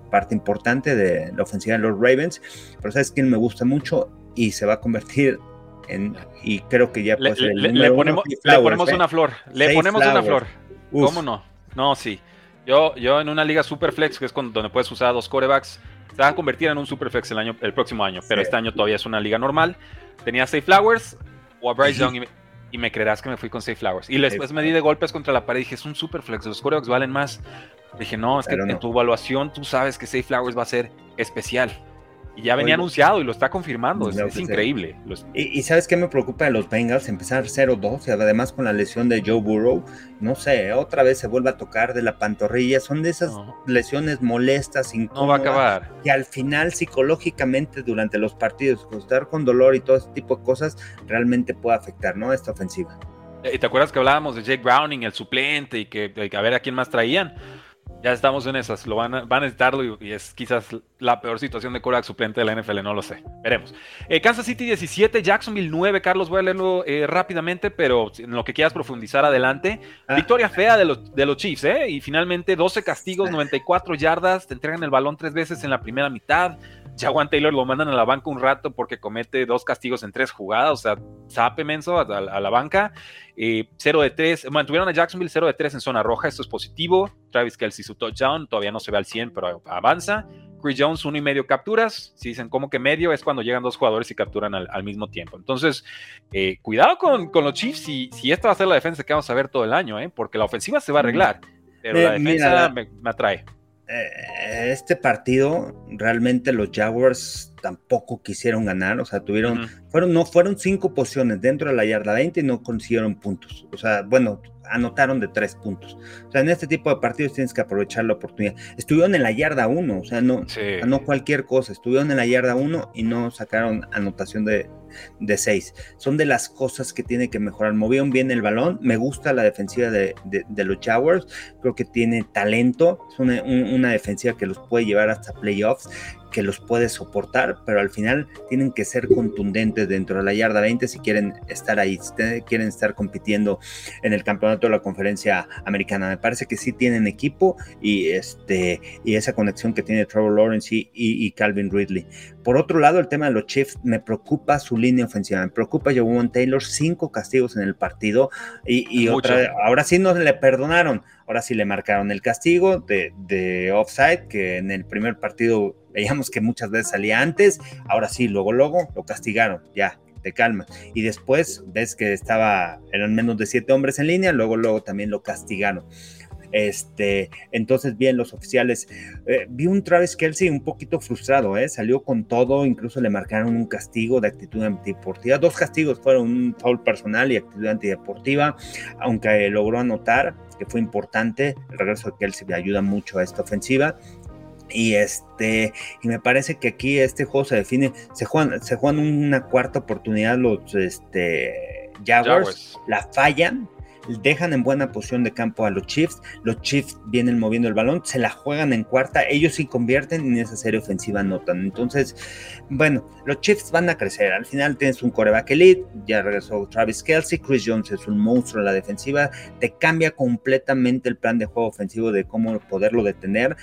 parte importante de la ofensiva de los Ravens. Pero sabes quién me gusta mucho y se va a convertir en y creo que ya le, le, ponemos, le ponemos una flor. Le ponemos una flor. ¿Cómo no? No, sí. Yo, yo en una liga Superflex, que es donde puedes usar dos corebacks, se va a convertir en un Superflex el, año, el próximo año, pero este año todavía es una liga normal. Tenía seis Flowers, o a Bryce Young y me, creerás que me fui con Safe Flowers. Y después me di de golpes contra la pared y dije, es un super flex, los corebacks valen más. Dije, no, es que en tu evaluación tú sabes que Safe Flowers va a ser especial. Y ya venía anunciado y lo está confirmando. es, increíble. Y, sabes qué me preocupa de los Bengals? Empezar 0-2 y además con la lesión de Joe Burrow. No sé, otra vez se vuelve a tocar de la pantorrilla. Son de esas lesiones molestas, incómodas. No va a acabar. Y al final, psicológicamente, durante los partidos, estar con dolor y todo ese tipo de cosas, realmente puede afectar, ¿no? Esta ofensiva. ¿Y te acuerdas que hablábamos de Jake Browning, el suplente, y que a ver a quién más traían? Ya estamos en esas, lo van a, van a necesitarlo y, es quizás la peor situación de coreback suplente de la NFL, no lo sé. Veremos. Eh, Kansas City 17, Jacksonville 9. Carlos, voy a leerlo eh, rápidamente, pero en lo que quieras profundizar adelante. Ah. Victoria fea de los, de los Chiefs, ¿eh? Y finalmente 12 castigos, 94 yardas, te entregan el balón tres veces en la primera mitad. Jaguan Taylor lo mandan a la banca un rato porque comete dos castigos en tres jugadas, o sea, sape menso a, la banca. 0 de 3, mantuvieron a Jacksonville 0 de 3 en zona roja, esto es positivo. Travis Kelsey su touchdown, todavía no se ve al 100, pero avanza. Chris Jones, uno y medio capturas. Si dicen como que medio, es cuando llegan dos jugadores y capturan al, mismo tiempo. Entonces, eh, cuidado con, los Chiefs. Si, si esta va a ser la defensa que vamos a ver todo el año, ¿eh? porque la ofensiva se va a arreglar, pero la defensa me, atrae. Eh, este partido realmente los Jaguars tampoco quisieron ganar, o sea, tuvieron, fueron, no, fueron cinco posiciones dentro de la yarda 20 y no consiguieron puntos, o sea, bueno, anotaron de tres puntos. O sea, en este tipo de partidos tienes que aprovechar la oportunidad. Estuvieron en la yarda 1, o sea, no, no cualquier cosa, estuvieron en la yarda 1 y no sacaron anotación de, de 6. Son de las cosas que tiene que mejorar. Movieron bien el balón, me gusta la defensiva de, los Jaguars, creo que tiene talento, es una, una defensiva que los puede llevar hasta playoffs que los puede soportar, pero al final tienen que ser contundentes dentro de la yarda 20 si quieren estar ahí, si quieren estar compitiendo en el campeonato de la conferencia americana. Me parece que sí tienen equipo y, este, y esa conexión que tiene Trevor Lawrence y, Calvin Ridley. Por otro lado, el tema de los Chiefs me preocupa su línea ofensiva, me preocupa Javon Taylor, cinco castigos en el partido y, otra, ahora sí no le perdonaron, ahora sí le marcaron el castigo de, de offside que en el primer partido Veíamos que muchas veces salía antes, ahora sí, luego, luego lo castigaron, ya, te calma. Y después ves que estaba, eran menos de siete hombres en línea, luego, luego también lo castigaron. Este, entonces, bien, los oficiales. Eh, vi un Travis Kelsey un poquito frustrado, ¿eh? salió con todo, incluso le marcaron un castigo de actitud antideportiva. Dos castigos fueron un foul personal y actitud antideportiva, aunque logró anotar, que fue importante. El regreso de Kelsey le ayuda mucho a esta ofensiva. Y este, y me parece que aquí este juego se define, se juegan, se juegan una cuarta oportunidad los este, Jaguars, la fallan, dejan en buena posición de campo a los Chiefs, los Chiefs vienen moviendo el balón, se la juegan en cuarta, ellos sí convierten en esa serie ofensiva notan. Entonces, bueno, los Chiefs van a crecer, al final tienes un coreback elite, ya regresó Travis Kelsey, Chris Jones es un monstruo en la defensiva, te cambia completamente el plan de juego ofensivo de cómo poderlo detener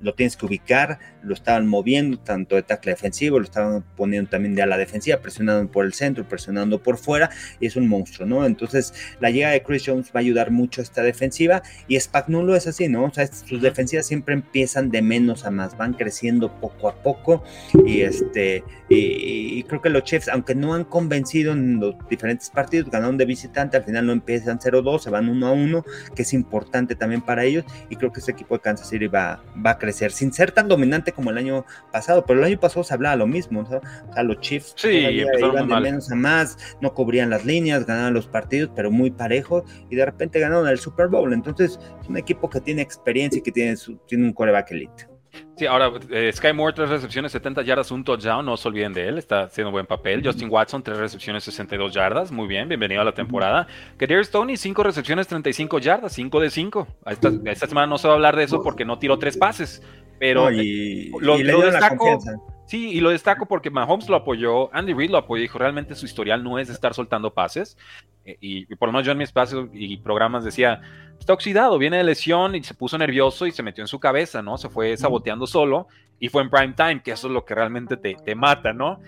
lo tienes que ubicar, lo estaban moviendo tanto de tackle defensivo, lo estaban poniendo también de a la defensiva, presionando por el centro, presionando por fuera, y es un monstruo, ¿no? Entonces, la llegada de Chris Jones va a ayudar mucho a esta defensiva, y Spagnuolo es así, ¿no? O sea, sus defensivas siempre empiezan de menos a más, van creciendo poco a poco, y este, y, creo que los Chiefs, aunque no han convencido en los diferentes partidos, ganaron de visitante, al final no empiezan 0-2, se van 1-1, que es importante también para ellos, y creo que este equipo de Kansas City va, va a crecer, sin ser tan dominante como el año pasado, pero el año pasado se hablaba lo mismo, o sea, los Chiefs sí, iban de menos a más, no cubrían las líneas, ganaban los partidos, pero muy parejos, y de repente ganaron el Super Bowl, entonces es un equipo que tiene experiencia y que tiene, tiene un coreback elite. Sí, ahora eh, Sky Moore, tres recepciones, 70 yardas, un touchdown, no se olviden de él, está haciendo buen papel. Justin Watson, tres recepciones, 62 yardas, muy bien, bienvenido a la temporada. Kadir Stoney, cinco recepciones, 35 yardas, 5 de 5. Esta, esta, semana no se va a hablar de eso porque no tiró tres pases, pero y, lo, y le destaco. Sí, y lo destaco porque Mahomes lo apoyó, Andy Reid lo apoyó, dijo, realmente su historial no es estar soltando pases. Eh, y, por lo menos yo en mi espacio y programas decía, está oxidado, viene de lesión y se puso nervioso y se metió en su cabeza, ¿no? Se fue saboteando solo y fue en prime time, que eso es lo que realmente te, te mata, ¿no?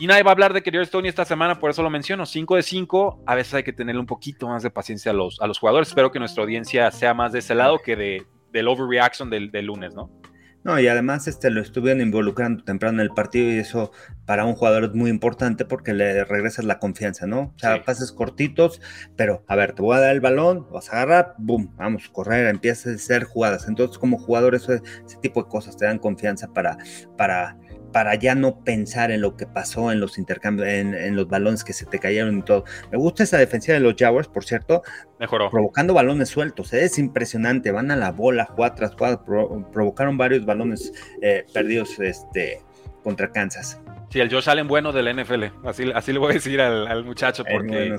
Y nadie va a hablar de Kerry Stoney esta semana, por eso lo menciono. 5 de 5, a veces hay que tener un poquito más de paciencia a los, a los jugadores. Espero que nuestra audiencia sea más de ese lado que de, del overreaction del, del lunes, ¿no? No, y además este, lo estuvieron involucrando temprano en el partido y eso para un jugador es muy importante porque le regresas la confianza, ¿no? O sea, pases cortitos, pero a ver, te voy a dar el balón, vas a agarrar, boom, vamos, correr, empiezas a hacer jugadas. Entonces, como jugador, eso, ese tipo de cosas te dan confianza para, para para ya no pensar en lo que pasó en los intercambios, en, los balones que se te cayeron y todo. Me gusta esa defensiva de los Jaguars, por cierto. Mejoró. Provocando balones sueltos. ¿eh? Es impresionante. Van a la bola, jugada tras jugada. provocaron varios balones eh, perdidos este, contra Kansas. Sí, el Josh Allen bueno del NFL. Así, así le voy a decir al, muchacho porque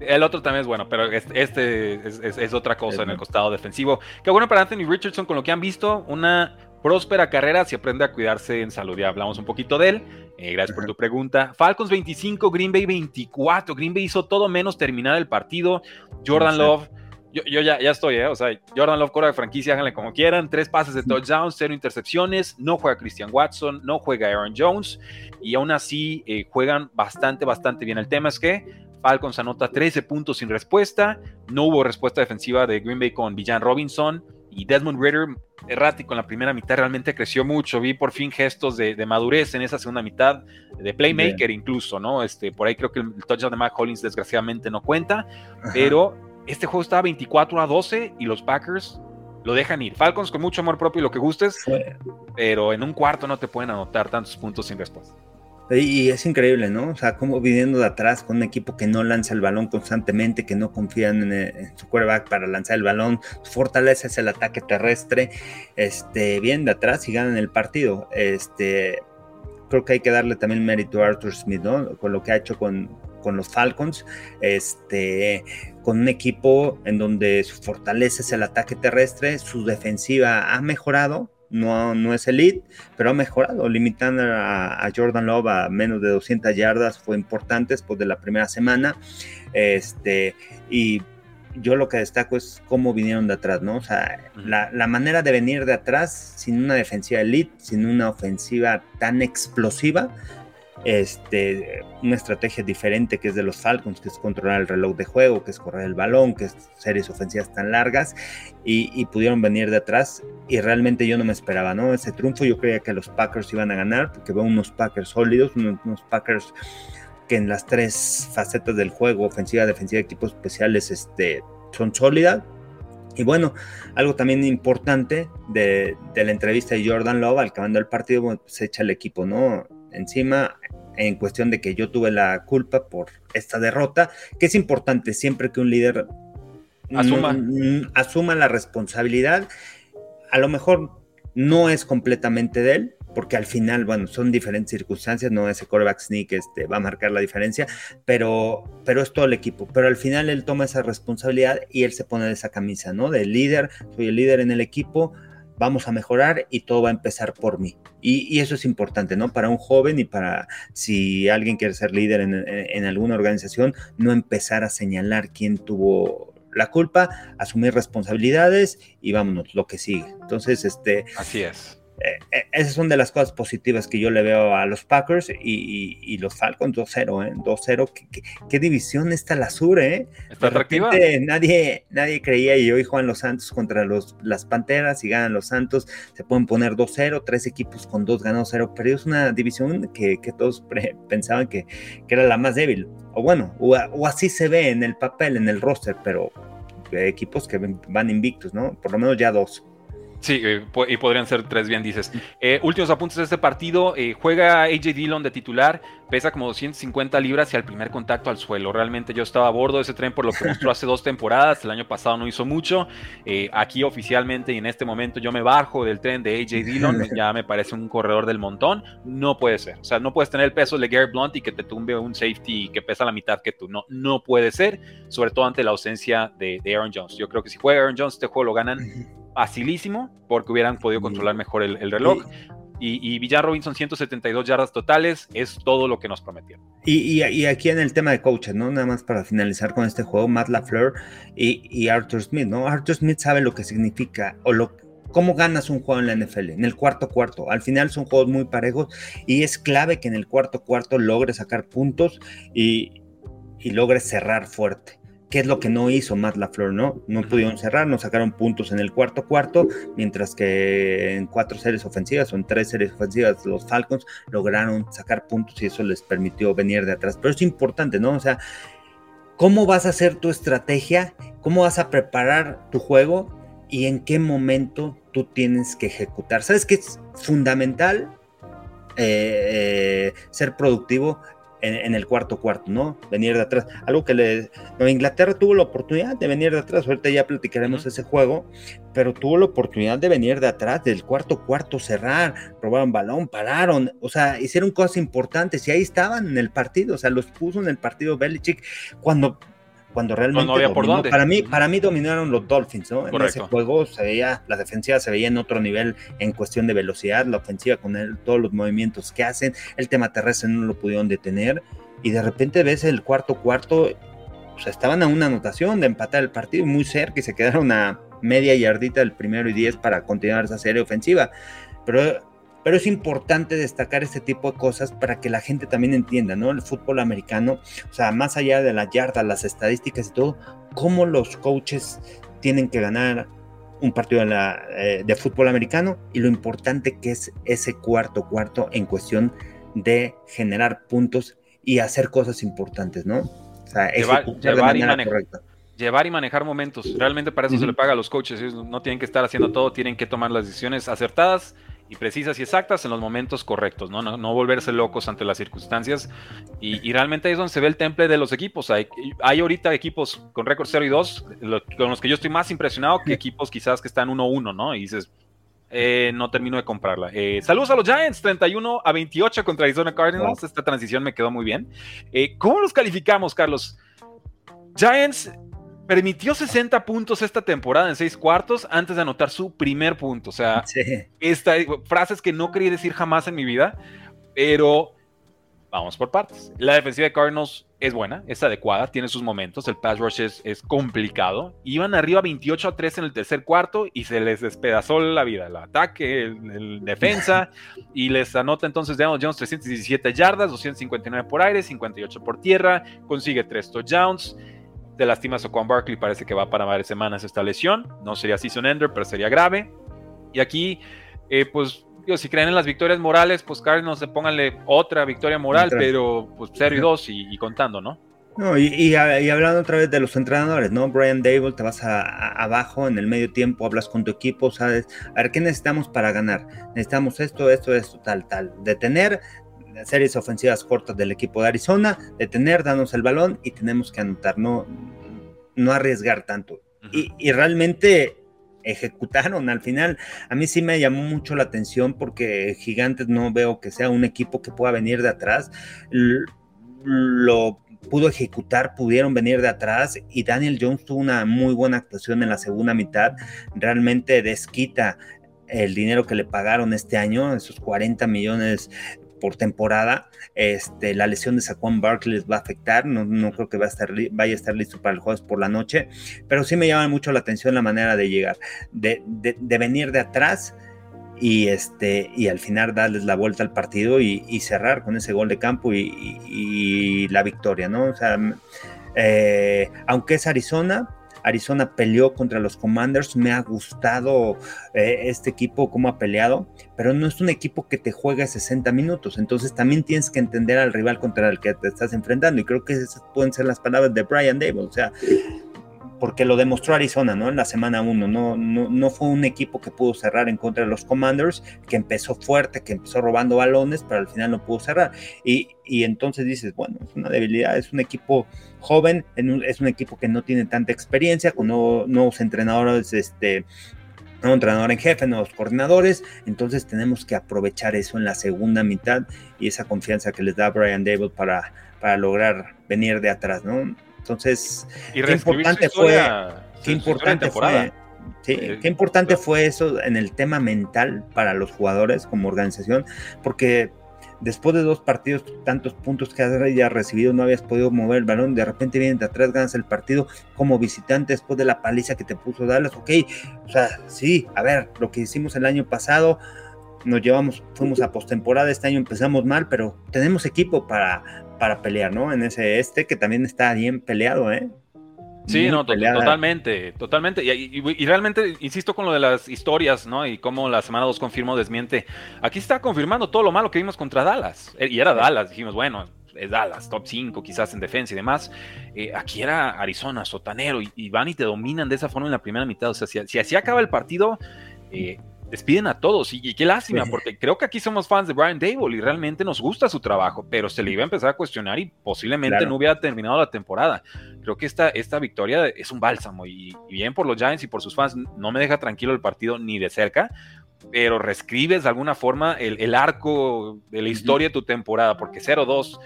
el otro también es bueno, pero este, es, otra cosa en el costado defensivo. Qué bueno para Anthony Richardson con lo que han visto. Una próspera carrera si aprende a cuidarse en salud. Ya hablamos un poquito de él. Eh, gracias por tu pregunta. Falcons 25, Green Bay 24. Green Bay hizo todo menos terminar el partido. Jordan Love. Yo, ya, ya, estoy, ¿eh? O sea, Jordan Love, cora de franquicia, háganle como quieran. Tres pases de touchdown, cero intercepciones. No juega Christian Watson, no juega Aaron Jones. Y aún así eh, juegan bastante, bastante bien. El tema es que Falcons anota 13 puntos sin respuesta. No hubo respuesta defensiva de Green Bay con Villan Robinson y Desmond Ritter, errático en la primera mitad, realmente creció mucho. Vi por fin gestos de, madurez en esa segunda mitad, de playmaker incluso, ¿no? Este, por ahí creo que el touchdown de Matt Collins desgraciadamente no cuenta, pero este juego estaba 24 a 12 y los Packers lo dejan ir. Falcons con mucho amor propio y lo que gustes, pero en un cuarto no te pueden anotar tantos puntos sin respuesta. Y es increíble, ¿no? O sea, como viniendo de atrás con un equipo que no lanza el balón constantemente, que no confían en, su quarterback para lanzar el balón, su fortaleza es el ataque terrestre, este, bien de atrás y ganan el partido. Este, creo que hay que darle también mérito a Arthur Smith, ¿no? Con lo que ha hecho con, con los Falcons, este, con un equipo en donde su fortaleza es el ataque terrestre, su defensiva ha mejorado, no, no es elite, pero ha mejorado, limitando a, Jordan Love a menos de 200 yardas fue importante después de la primera semana. Este, y yo lo que destaco es cómo vinieron de atrás, ¿no? O sea, la, la, manera de venir de atrás sin una defensiva elite, sin una ofensiva tan explosiva, este, una estrategia diferente que es de los Falcons, que es controlar el reloj de juego, que es correr el balón, que es series ofensivas tan largas, y, pudieron venir de atrás, y realmente yo no me esperaba, ¿no? Ese triunfo yo creía que los Packers iban a ganar, porque veo unos Packers sólidos, unos, Packers que en las tres facetas del juego, ofensiva, defensiva, equipos especiales, este, son sólidas, y bueno, algo también importante de, la entrevista de Jordan Love al acabando el partido, se echa el equipo, ¿no? Encima, en cuestión de que yo tuve la culpa por esta derrota, que es importante siempre que un líder asuma, asuma la responsabilidad. A lo mejor no es completamente de él, porque al final, bueno, son diferentes circunstancias, no ese quarterback sneak este, va a marcar la diferencia, pero, pero es todo el equipo. Pero al final él toma esa responsabilidad y él se pone de esa camisa, ¿no? De líder, soy el líder en el equipo, vamos a mejorar y todo va a empezar por mí. Y, eso es importante, ¿no? Para un joven y para si alguien quiere ser líder en, alguna organización, no empezar a señalar quién tuvo la culpa, asumir responsabilidades y vámonos, lo que sigue. Entonces, este... Así es. Eh, eh, esas son de las cosas positivas que yo le veo a los Packers y, los Falcons 2-0, ¿eh? 2-0. ¿Qué, división está la Sur, ¿eh? Está atractiva. Nadie, nadie creía y hoy juegan los Santos contra los, las Panteras y ganan los Santos. Se pueden poner 2-0, tres equipos con dos ganados 0, pero es una división que, todos pensaban que, era la más débil. O bueno, o, o así se ve en el papel, en el roster, pero equipos que van invictos, ¿no? Por lo menos ya dos. Sí, eh, y podrían ser tres, bien dices. Eh, últimos apuntes de este partido. Eh, juega AJ Dillon de titular, pesa como 250 libras y al primer contacto al suelo. Realmente yo estaba a bordo de ese tren por lo que mostró hace dos temporadas. El año pasado no hizo mucho. aquí oficialmente y en este momento yo me bajo del tren de AJ Dillon. ya me parece un corredor del montón. No puede ser. O sea, no puedes tener el peso de Gary Blunt y que te tumbe un safety que pesa la mitad que tú. No, no puede ser. Sobre todo ante la ausencia de, de Aaron Jones. Yo creo que si juega Aaron Jones, este juego lo ganan facilísimo porque hubieran podido controlar mejor el, reloj. Y, y, Villar Robinson, 172 yardas totales, es todo lo que nos prometieron. Y, y, aquí en el tema de coaches, ¿no? Nada más para finalizar con este juego, Matt LaFleur y, Arthur Smith, ¿no? Arthur Smith sabe lo que significa o lo cómo ganas un juego en la NFL, en el cuarto cuarto. Al final son juegos muy parejos y es clave que en el cuarto cuarto logres sacar puntos y, y logres cerrar fuerte. ¿Qué es lo que no hizo Matt LaFleur? No, no pudieron cerrar, no sacaron puntos en el cuarto cuarto, mientras que en cuatro series ofensivas o en tres series ofensivas los Falcons lograron sacar puntos y eso les permitió venir de atrás. Pero es importante, ¿no? O sea, ¿cómo vas a hacer tu estrategia? ¿Cómo vas a preparar tu juego? ¿Y en qué momento tú tienes que ejecutar? ¿Sabes qué es fundamental? Eh, eh, ser productivo en, el cuarto cuarto, ¿no? Venir de atrás. Algo que le... Inglaterra tuvo la oportunidad de venir de atrás, ahorita ya platicaremos ese juego, pero tuvo la oportunidad de venir de atrás, del cuarto cuarto, cerrar, robaron balón, pararon, o sea, hicieron cosas importantes y ahí estaban en el partido, o sea, los puso en el partido Belichick cuando cuando realmente no, había por dónde. Para mí, para mí dominaron los Dolphins, ¿no? En ese juego se veía, la defensiva se veía en otro nivel en cuestión de velocidad, la ofensiva con todos los movimientos que hacen, el tema terrestre no lo pudieron detener, y de repente ves el cuarto cuarto, o sea, estaban a una anotación de empatar el partido muy cerca y se quedaron a media yardita del primero y diez para continuar esa serie ofensiva. Pero pero es importante destacar este tipo de cosas para que la gente también entienda, ¿no? El fútbol americano, o sea, más allá de la yarda, las estadísticas y todo, cómo los coaches tienen que ganar un partido de, eh, fútbol americano y lo importante que es ese cuarto cuarto en cuestión de generar puntos y hacer cosas importantes, ¿no? O sea, llevar, llevar, y llevar, y manejar momentos. Realmente para eso se le paga a los coaches. Ellos no tienen que estar haciendo todo, tienen que tomar las decisiones acertadas y precisas y exactas en los momentos correctos, ¿no? No, volverse locos ante las circunstancias. Y, realmente ahí es donde se ve el temple de los equipos. Hay, hay ahorita equipos con récord 0 y 2, con los que yo estoy más impresionado que equipos quizás que están 1-1, ¿no? Y dices, eh, no termino de comprarla. Eh, saludos a los Giants, 31 a 28 contra Arizona Cardinals. Esta transición me quedó muy bien. Eh, ¿Cómo los calificamos, Carlos? Giants permitió 60 puntos esta temporada en seis cuartos antes de anotar su primer punto. O sea, esta, frases que no quería decir jamás en mi vida, pero vamos por partes. La defensiva de Cardinals es buena, es adecuada, tiene sus momentos. El pass rush es, complicado. Iban arriba 28 a 3 en el tercer cuarto y se les despedazó la vida. El ataque, el, defensa, y les anota entonces Daniel Jones 317 yardas, 259 por aire, 58 por tierra, consigue 3 touchdowns te lastimas a Juan Barkley, parece que va para varias semanas esta lesión. No sería season ender, pero sería grave. Y aquí, eh, pues, si creen en las victorias morales, pues Cardinals se pónganle otra victoria moral, pero pues 0 y 2 y, contando, ¿no? No, y, hablando otra vez de los entrenadores, ¿no? Brian Dable, te vas abajo en el medio tiempo, hablas con tu equipo, sabes, a ver, ¿qué necesitamos para ganar? Necesitamos esto, esto, esto, tal, tal. Detener, series ofensivas cortas del equipo de Arizona, detener, darnos el balón y tenemos que anotar, no, no arriesgar tanto. y, realmente ejecutaron al final. A mí sí me llamó mucho la atención porque Gigantes no veo que sea un equipo que pueda venir de atrás. Lo pudo ejecutar, pudieron venir de atrás y Daniel Jones tuvo una muy buena actuación en la segunda mitad. Realmente desquita el dinero que le pagaron este año, esos 40 millones por temporada. Este, la lesión de Saquon Barkley les va a afectar, no, no creo que va a estar, vaya a estar listo para el jueves por la noche, pero sí me llama mucho la atención la manera de llegar, de, de, venir de atrás y este y al final darles la vuelta al partido y, cerrar con ese gol de campo y, la victoria, ¿no? O sea, eh, aunque es Arizona, Arizona peleó contra los Commanders, me ha gustado eh, este equipo, cómo ha peleado, pero no es un equipo que te juega 60 minutos, entonces también tienes que entender al rival contra el que te estás enfrentando y creo que esas pueden ser las palabras de Brian Dable, o sea, porque lo demostró Arizona, ¿no? En la semana 1, no, no, no, fue un equipo que pudo cerrar en contra de los Commanders, que empezó fuerte, que empezó robando balones, pero al final no pudo cerrar. Y, y entonces dices, bueno, es una debilidad, es un equipo joven, es un equipo que no tiene tanta experiencia, con nuevos entrenadores, este, nuevo entrenador en jefe, nuevos coordinadores, entonces tenemos que aprovechar eso en la segunda mitad y esa confianza que les da Brian Dable para, para lograr venir de atrás, ¿no? Entonces, qué importante fue, qué importante fue, qué importante fue eso en el tema mental para los jugadores como organización, porque después de dos partidos, tantos puntos que hayas recibido, no habías podido mover el balón, de repente vienen de atrás, ganas el partido como visitante después de la paliza que te puso Dallas, ok, o sea, sí, a ver, lo que hicimos el año pasado, nos llevamos, fuimos a postemporada, este año empezamos mal, pero tenemos equipo para, para pelear, ¿no? En ese este que también está bien peleado, ¿eh? Sí, no, totalmente, totalmente. Y, realmente, insisto con lo de las historias, ¿no? Y cómo la semana 2 confirmó, desmiente. Aquí está confirmando todo lo malo que vimos contra Dallas. Eh, y era Dallas, dijimos, bueno, es Dallas, top 5 quizás en defensa y demás. Eh, aquí era Arizona, sotanero, y, van y te dominan de esa forma en la primera mitad. O sea, si, si así acaba el partido, eh, despiden a todos. Y, qué lástima, porque creo que aquí somos fans de Brian Dable y realmente nos gusta su trabajo, pero se le iba a empezar a cuestionar y posiblemente no hubiera terminado la temporada. Creo que esta, esta victoria es un bálsamo y, bien por los Giants y por sus fans, no me deja tranquilo el partido ni de cerca, pero reescribes de alguna forma el, arco de la historia de tu temporada, porque 0-2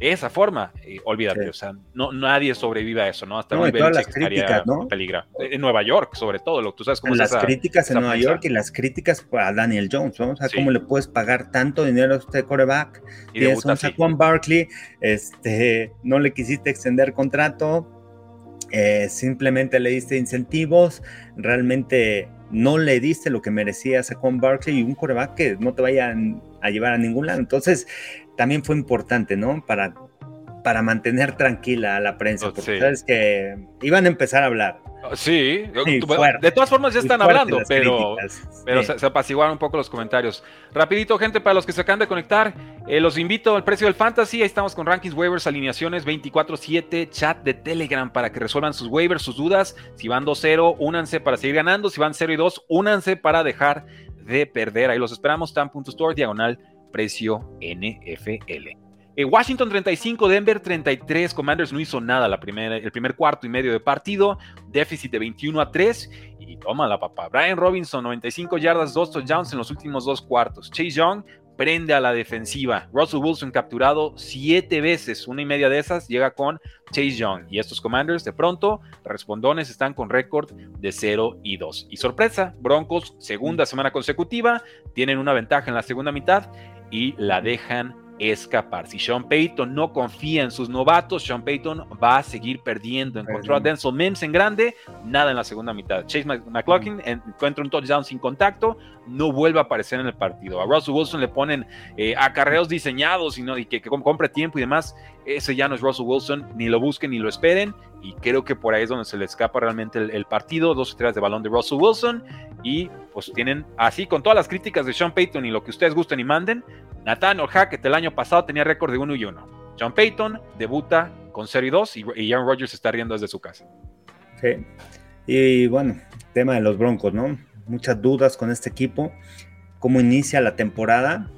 esa forma, eh, olvídate, o sea, no, nadie sobrevive a eso, ¿no? Hasta no, todas las críticas, ¿no? Peligra. En Nueva York, sobre todo, lo tú sabes cómo Las críticas en Nueva York y las críticas a Daniel Jones, ¿no? O sea, ¿cómo le puedes pagar tanto dinero a este coreback? Y Tienes un Saquon Barkley, este, no le quisiste extender contrato, eh, simplemente le diste incentivos, realmente no le diste lo que merecía a Saquon Barkley y un coreback que no te vaya a llevar a ningún lado. Entonces, también fue importante, ¿no? Para, para mantener tranquila a la prensa, oh, porque sabes que iban a empezar a hablar. Oh, sí, de todas formas ya están hablando, pero, pero se, apaciguaron un poco los comentarios. Rapidito, gente, para los que se acaban de conectar, eh, los invito al precio del fantasy. Ahí estamos con rankings, waivers, alineaciones 24-7, chat de Telegram para que resuelvan sus waivers, sus dudas. Si van 2-0, únanse para seguir ganando. Si van 0 y 2, únanse para dejar de perder. Ahí los esperamos, tan.store, diagonal precio NFL. Eh, Washington 35, Denver 33. Commanders no hizo nada la primera, el primer cuarto y medio de partido. Déficit de 21 a 3. Y toma la papá. Brian Robinson, 95 yardas, 2 touchdowns en los últimos dos cuartos. Chase Young, prende a la defensiva. Russell Wilson capturado siete veces, una y media de esas llega con Chase Young. Y estos Commanders de pronto, respondones están con récord de 0 y 2. Y sorpresa, Broncos, segunda semana consecutiva, tienen una ventaja en la segunda mitad y la dejan escapar. Si Sean Payton no confía en sus novatos, Sean Payton va a seguir perdiendo. Encontró a Denzel Mims en grande, nada en la segunda mitad. Chase McLaughlin encuentra un touchdown sin contacto, no vuelve a aparecer en el partido. A Russell Wilson le ponen eh, acarreos diseñados y, no, y que, compre tiempo y demás. Ese ya no es Russell Wilson, ni lo busquen ni lo esperen. Y creo que por ahí es donde se le escapa realmente el, partido. Dos tres de balón de Russell Wilson. Y pues tienen así con todas las críticas de Sean Payton y lo que ustedes gusten y manden. Nathan Hackett el año pasado tenía récord de 1 y 1. Sean Payton debuta con 0 y 2 y, Aaron Rodgers está riendo desde su casa. Sí. Y bueno, tema de los Broncos, ¿no? Muchas dudas con este equipo. Cómo inicia la temporada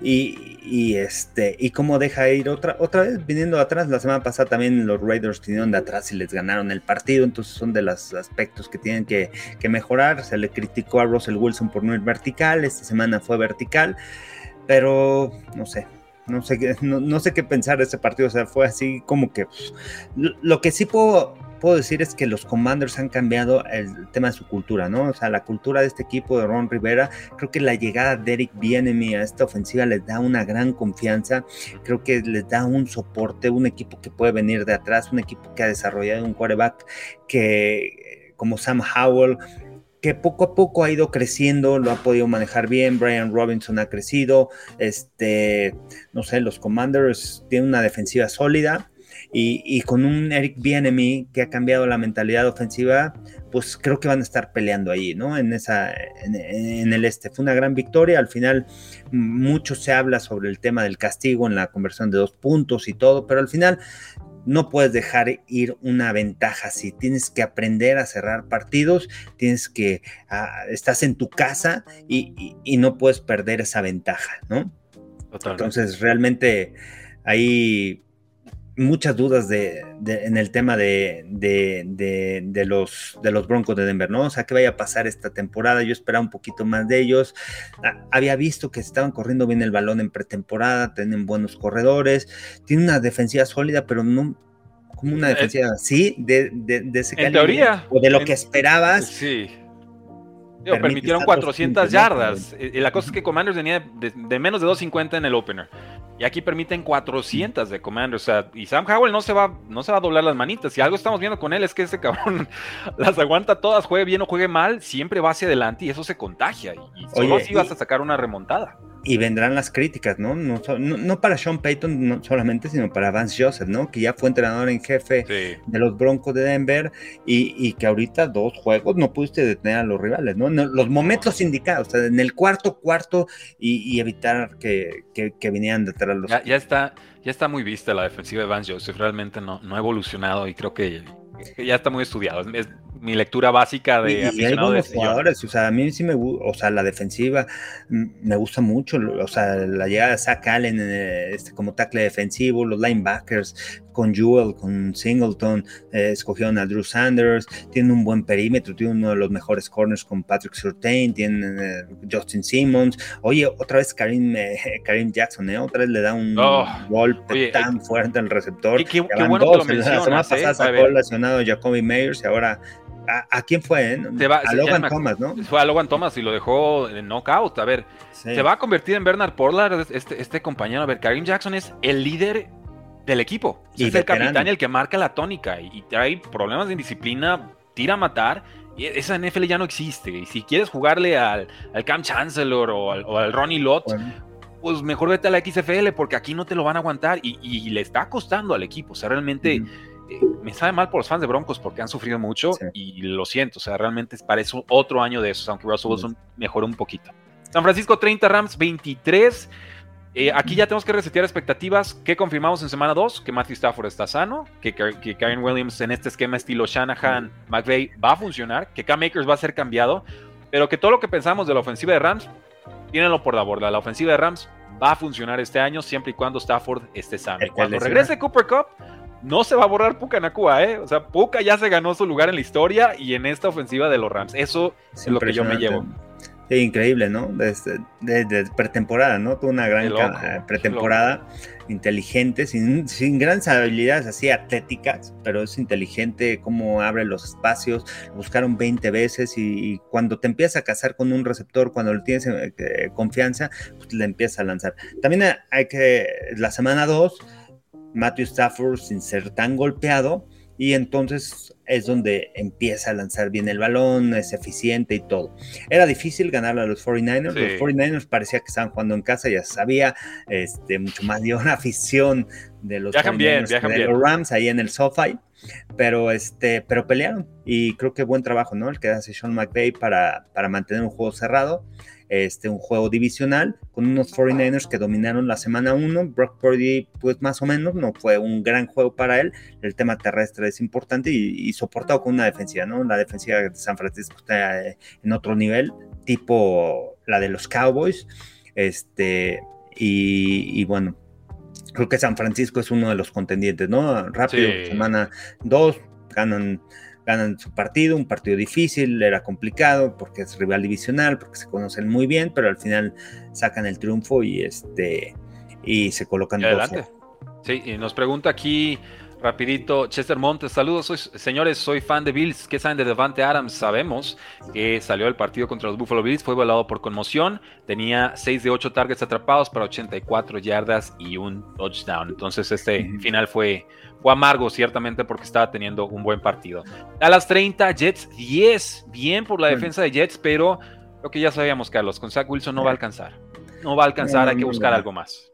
y, este, y cómo deja ir otra, otra vez viniendo atrás. La semana pasada también los Raiders vinieron de atrás y les ganaron el partido. Entonces son de los aspectos que tienen que, mejorar. Se le criticó a Russell Wilson por no ir vertical. Esta semana fue vertical. Pero no sé, no sé, no, no sé qué pensar de ese partido. O sea, fue así como que lo que sí puedo puedo decir es que los Commanders han cambiado el tema de su cultura, ¿no? O sea, la cultura de este equipo de Ron Rivera, creo que la llegada de Eric Bienemy a esta ofensiva les da una gran confianza, creo que les da un soporte, un equipo que puede venir de atrás, un equipo que ha desarrollado un quarterback que como Sam Howell, que poco a poco ha ido creciendo, lo ha podido manejar bien, Brian Robinson ha crecido, este, no sé, los Commanders tienen una defensiva sólida y, con un Eric Bienemy que ha cambiado la mentalidad ofensiva, pues creo que van a estar peleando ahí, ¿no? En, esa, en, el este. Fue una gran victoria, al final mucho se habla sobre el tema del castigo en la conversión de dos puntos y todo, pero al final no puedes dejar ir una ventaja así. Tienes que aprender a cerrar partidos, tienes que, ah, estás en tu casa y, no puedes perder esa ventaja, ¿no? Entonces, realmente hay muchas dudas de, en el tema de, de, los, de los Broncos de Denver, ¿no? O sea, ¿qué vaya a pasar esta temporada? Yo esperaba un poquito más de ellos. Ah, había visto que estaban corriendo bien el balón en pretemporada, tienen buenos corredores, tienen una defensiva sólida, pero no como una eh, defensiva así, de, de, ese en teoría. O de lo que esperabas. Sí. permitieron 400 yardas. Y la cosa es que Commanders venía de, de menos de 250 en el opener. Y aquí permiten 400 de Commanders. O sea, y Sam Howell no se, va, no se va a doblar las manitas. Si algo estamos viendo con él es que ese cabrón las aguanta todas, juegue bien o juegue mal, siempre va hacia adelante y eso se contagia. Y, solo así vas a sacar una remontada y vendrán las críticas, ¿no? No, no, para Sean Payton solamente, sino para Vance Joseph, ¿no? Que ya fue entrenador en jefe de los Broncos de Denver y, que ahorita dos juegos no pudiste detener a los rivales, ¿no? los momentos indicados, o sea, en el cuarto cuarto y, evitar que, que, vinieran detrás los... Ya, ya, está, ya está muy vista la defensiva de Vance Joseph, realmente no, no ha evolucionado y creo que ya está muy estudiado. Es, mi lectura básica de y, hay buenos jugadores, o sea, a mí sí me gusta, o sea, la defensiva me gusta mucho, o sea, la llegada de Zach Allen eh, este, como tackle defensivo, los linebackers con Jewel, con Singleton, eh, escogieron a Drew Sanders, tienen un buen perímetro, tienen uno de los mejores corners con Patrick Surtain, tienen eh, Justin Simmons, oye, otra vez Karim, Karim Jackson, otra vez le da un oh, golpe tan fuerte al receptor. Qué, bueno que lo la semana pasada sacó lesionado Jacoby Meyers y ahora ¿A, quién fue? Eh? a Logan Thomas, ¿no? Fue a Logan Thomas y lo dejó en knockout. A ver, se va a convertir en Bernard Porlar, este, este compañero. A ver, Karim Jackson es el líder del equipo. es el capitán y el que marca la tónica. Y, hay problemas de indisciplina, tira a matar. Y esa NFL ya no existe. Y si quieres jugarle al, al Cam Chancellor o al, Ronnie Lott, pues mejor vete a la XFL porque aquí no te lo van a aguantar. Y, le está costando al equipo. O sea, realmente. Eh, me sabe mal por los fans de Broncos porque han sufrido mucho y lo siento, o sea, realmente parece otro año de esos, aunque Russell Wilson mejoró un poquito. San Francisco 30, Rams 23. Eh, aquí ya tenemos que resetear expectativas. ¿Qué confirmamos en semana 2? Que Matthew Stafford está sano, que, que Karen Williams en este esquema estilo Shanahan, McVeigh va a funcionar, que Cam Makers va a ser cambiado, pero que todo lo que pensamos de la ofensiva de Rams, tírenlo por la borda. La ofensiva de Rams va a funcionar este año siempre y cuando Stafford esté sano. Y cuando regrese Cooper Cup, no se va a borrar Puka Nakua, ¿eh? O sea, Puka ya se ganó su lugar en la historia y en esta ofensiva de los Rams. Eso es lo que yo me llevo. increíble, ¿no? Desde, pretemporada, ¿no? Tuvo una gran pretemporada inteligente, sin, sin, grandes habilidades así atléticas, pero es inteligente cómo abre los espacios, buscaron 20 veces y, cuando te empiezas a casar con un receptor, cuando le tienes eh, confianza, pues le empiezas a lanzar. También hay que, la semana 2 Matthew Stafford sin ser tan golpeado y entonces es donde empieza a lanzar bien el balón, es eficiente y todo. Era difícil ganarle a los 49ers, los 49ers parecía que estaban jugando en casa, ya sabía, este, mucho más de una afición de los, Rams ahí en el SoFi, pero, este, pero pelearon y creo que buen trabajo, ¿no? El que hace Sean McVay para, para mantener un juego cerrado este, un juego divisional con unos 49ers que dominaron la semana 1. Brock Purdy, pues más o menos, no fue un gran juego para él. El tema terrestre es importante y, soportado con una defensiva, ¿no? La defensiva de San Francisco está eh, en otro nivel, tipo la de los Cowboys. Este, y, bueno, creo que San Francisco es uno de los contendientes, ¿no? Rápido, semana 2, ganan ganan su partido, un partido difícil, era complicado porque es rival divisional, porque se conocen muy bien, pero al final sacan el triunfo y este y se colocan adelante. Sí, y nos pregunta aquí Rapidito, Chester Montes, saludos, soy, señores, soy fan de Bills. ¿Qué saben de Devante Adams? Sabemos que salió del partido contra los Buffalo Bills, fue volado por conmoción, tenía 6 de 8 targets atrapados para 84 yardas y un touchdown. Entonces este final fue, fue amargo, ciertamente, porque estaba teniendo un buen partido. A las 30, Jets 10, bien por la defensa de Jets, pero lo que ya sabíamos, Carlos, con Zach Wilson no va a alcanzar. No va a alcanzar, hay que buscar algo más.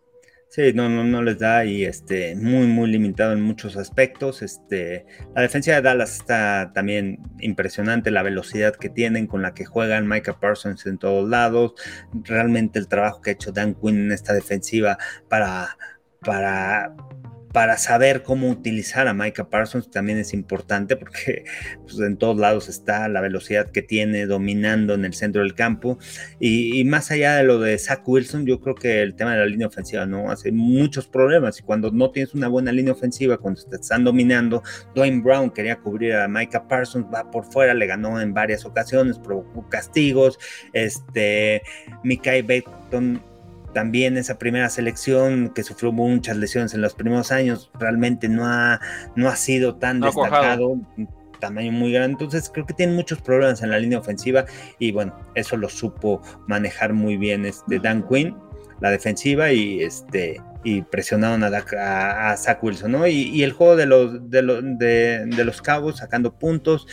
Sí, no, no, no les da y este, muy, muy limitado en muchos aspectos. Este, la defensa de Dallas está también impresionante, la velocidad que tienen, con la que juegan Micah Parsons en todos lados. Realmente el trabajo que ha hecho Dan Quinn en esta defensiva para, para para saber cómo utilizar a Micah Parsons también es importante porque pues, en todos lados está la velocidad que tiene dominando en el centro del campo. Y, más allá de lo de Zach Wilson, yo creo que el tema de la línea ofensiva no hace muchos problemas. Y cuando no tienes una buena línea ofensiva, cuando te están dominando, Dwayne Brown quería cubrir a Micah Parsons, va por fuera, le ganó en varias ocasiones, provocó castigos. Este, Mikai Baton también esa primera selección que sufrió muchas lesiones en los primeros años, realmente no ha, no ha sido tan destacado. Tamaño muy grande, entonces creo que tiene muchos problemas en la línea ofensiva y bueno, eso lo supo manejar muy bien este Dan Quinn, la defensiva y este y presionaron a, a, Zach Wilson, ¿no? Y, el juego de los, de, los, de, de los cabos sacando puntos,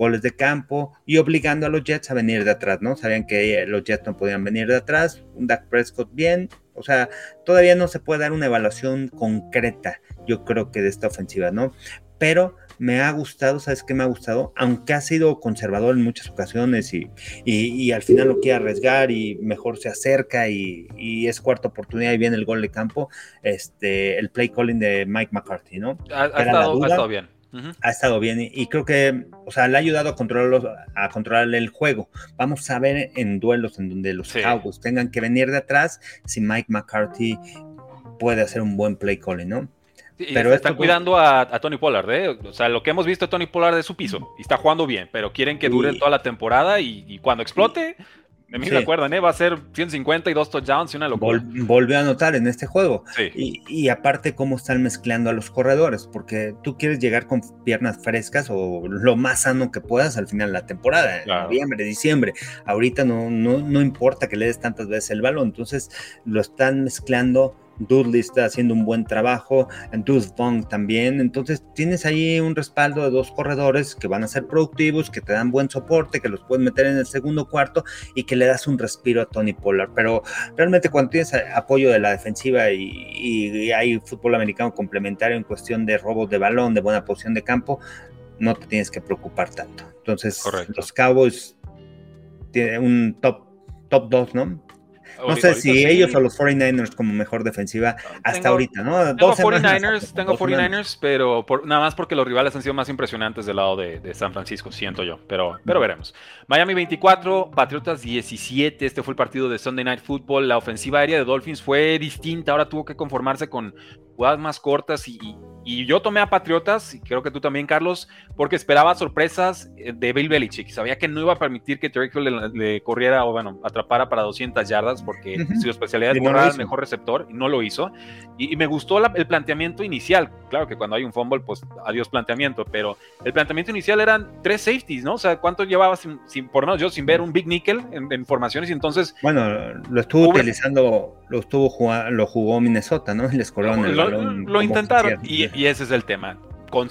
goles de campo y obligando a los Jets a venir de atrás, ¿no? Sabían que los Jets no podían venir de atrás, un Dak Prescott bien, o sea, todavía no se puede dar una evaluación concreta, yo creo que de esta ofensiva, ¿no? Pero me ha gustado, ¿sabes qué me ha gustado? Aunque ha sido conservador en muchas ocasiones y, y, al final lo quiere arriesgar y mejor se acerca y, y, es cuarta oportunidad y viene el gol de campo, este, el play calling de Mike McCarthy, ¿no? ha estado bien ha estado bien y, creo que, o sea, le ha ayudado a controlar, a controlar el juego. Vamos a ver en duelos en donde los Cowboys tengan que venir de atrás si Mike McCarthy puede hacer un buen play calling, ¿no? pero están cuidando a, Tony Pollard, ¿eh? O sea, lo que hemos visto de Tony Pollard es su piso y está jugando bien, pero quieren que dure toda la temporada y, cuando explote, de mí acuerdan, ¿eh? Va a ser 150 y dos touchdowns y una locura. volvió a anotar en este juego. Y, aparte, cómo están mezclando a los corredores, porque tú quieres llegar con piernas frescas o lo más sano que puedas al final de la temporada, noviembre, diciembre. Ahorita no, no, no importa que le des tantas veces el balón, entonces lo están mezclando Dudley está haciendo un buen trabajo, Dudley Bong también. Entonces tienes ahí un respaldo de dos corredores que van a ser productivos, que te dan buen soporte, que los puedes meter en el segundo cuarto y que le das un respiro a Tony Pollard. Pero realmente cuando tienes apoyo de la defensiva y, hay fútbol americano complementario en cuestión de robos de balón, de buena posición de campo, no te tienes que preocupar tanto. Entonces los Cowboys tienen un top top 2, ¿no? No sé si ellos o los 49ers como mejor defensiva hasta ahorita, ¿no? Tengo 49ers, tengo 49ers, pero nada más porque los rivales han sido más impresionantes del lado de, San Francisco, siento yo, pero, pero veremos. Miami 24, Patriotas 17, este fue el partido de Sunday Night Football. La ofensiva aérea de Dolphins fue distinta, ahora tuvo que conformarse con jugadas más cortas y, y yo tomé a Patriotas, y creo que tú también, Carlos, porque esperaba sorpresas eh, de Bill Belichick. Sabía que no iba a permitir que Terry le, corriera o, bueno, atrapara para 200 yardas, porque su especialidad es correr al mejor receptor, y no lo hizo. Y, me gustó el planteamiento inicial. Claro que cuando hay un fumble, pues adiós planteamiento, pero el planteamiento inicial eran tres safeties, ¿no? O sea, ¿cuánto llevaba sin, por no, yo sin ver un big nickel en, formaciones? Y entonces. Bueno, lo estuvo utilizando, lo estuvo jugando, lo jugó Minnesota, ¿no? Les corrieron el balón. Lo intentaron. Y, y ese es el tema.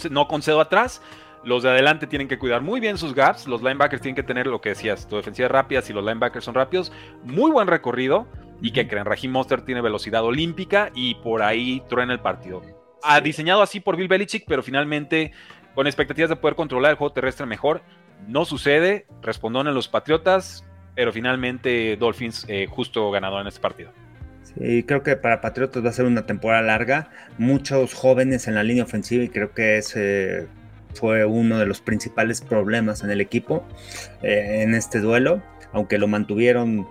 no concedo atrás. Los de adelante tienen que cuidar muy bien sus gaps. Los linebackers tienen que tener lo que decías, tu defensiva rápida. Si los linebackers son rápidos, muy buen recorrido. Y que creen, Raheem Monster tiene velocidad olímpica y por ahí truena el partido. Ha diseñado así por Bill Belichick, pero finalmente con expectativas de poder controlar el juego terrestre mejor. No sucede, en los Patriotas, pero finalmente Dolphins eh, justo ganador en este partido. Sí, creo que para Patriotas va a ser una temporada larga, muchos jóvenes en la línea ofensiva y creo que ese fue uno de los principales problemas en el equipo eh, en este duelo, aunque lo mantuvieron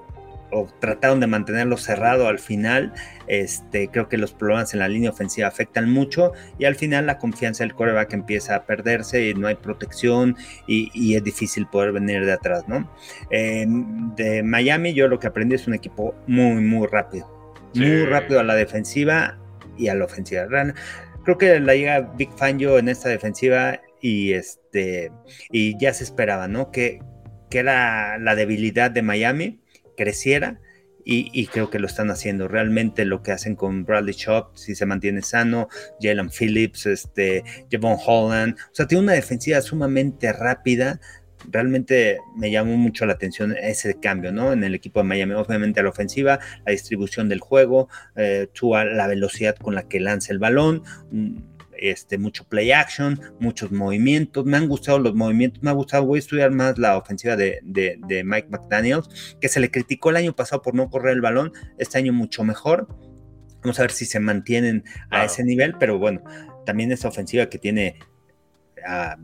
o trataron de mantenerlo cerrado al final, este, creo que los problemas en la línea ofensiva afectan mucho y al final la confianza del coreback empieza a perderse y no hay protección y, es difícil poder venir de atrás, ¿no? Eh, de Miami yo lo que aprendí es un equipo muy, muy rápido muy rápido a la defensiva y a la ofensiva. creo que la llega Big Fangio en esta defensiva y este y ya se esperaba, ¿no? Que, que era la debilidad de Miami creciera y, creo que lo están haciendo. Realmente lo que hacen con Bradley Chop, si se mantiene sano, Jalen Phillips, este, Javon Holland, o sea, tiene una defensiva sumamente rápida. Realmente me llamó mucho la atención ese cambio, ¿no? En el equipo de Miami, obviamente la ofensiva, la distribución del juego, eh, la velocidad con la que lanza el balón, este, mucho play action, muchos movimientos. Me han gustado los movimientos, me ha gustado. Voy a estudiar más la ofensiva de, Mike McDaniels, que se le criticó el año pasado por no correr el balón. Este año mucho mejor. Vamos a ver si se mantienen a ese nivel, pero bueno, también esa ofensiva que tiene a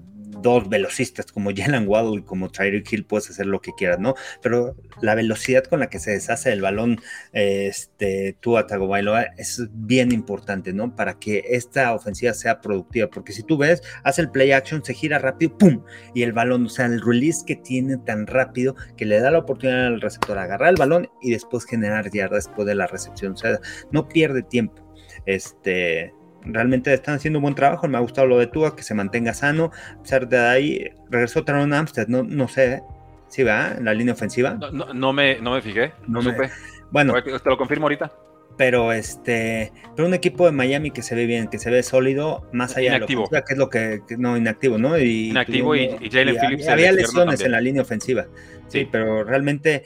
dos velocistas como Jalen Waddle y como Tyreek Hill puedes hacer lo que quieras, ¿no? Pero la velocidad con la que se deshace el balón este, tú a Tagovailoa es bien importante, ¿no? Para que esta ofensiva sea productiva, porque si tú ves, hace el play action, se gira rápido, ¡pum! Y el balón, o sea, el release que tiene tan rápido que le da la oportunidad al receptor a agarrar el balón y después generar yardas después de la recepción, o sea, no pierde tiempo. Este, realmente están haciendo un buen trabajo. Me ha gustado lo de Tua, que se mantenga sano. A pesar de ahí, regresó Taron Amstead, no, no sé si va en la línea ofensiva. No, me, no me fijé, no, supe. Bueno, te lo confirmo ahorita. Pero este, pero un equipo de Miami que se ve bien, que se ve sólido, más allá de lo que es lo que, no inactivo, ¿no? Y, inactivo y, Jalen Phillips. Había, lesiones en la línea ofensiva, sí, pero realmente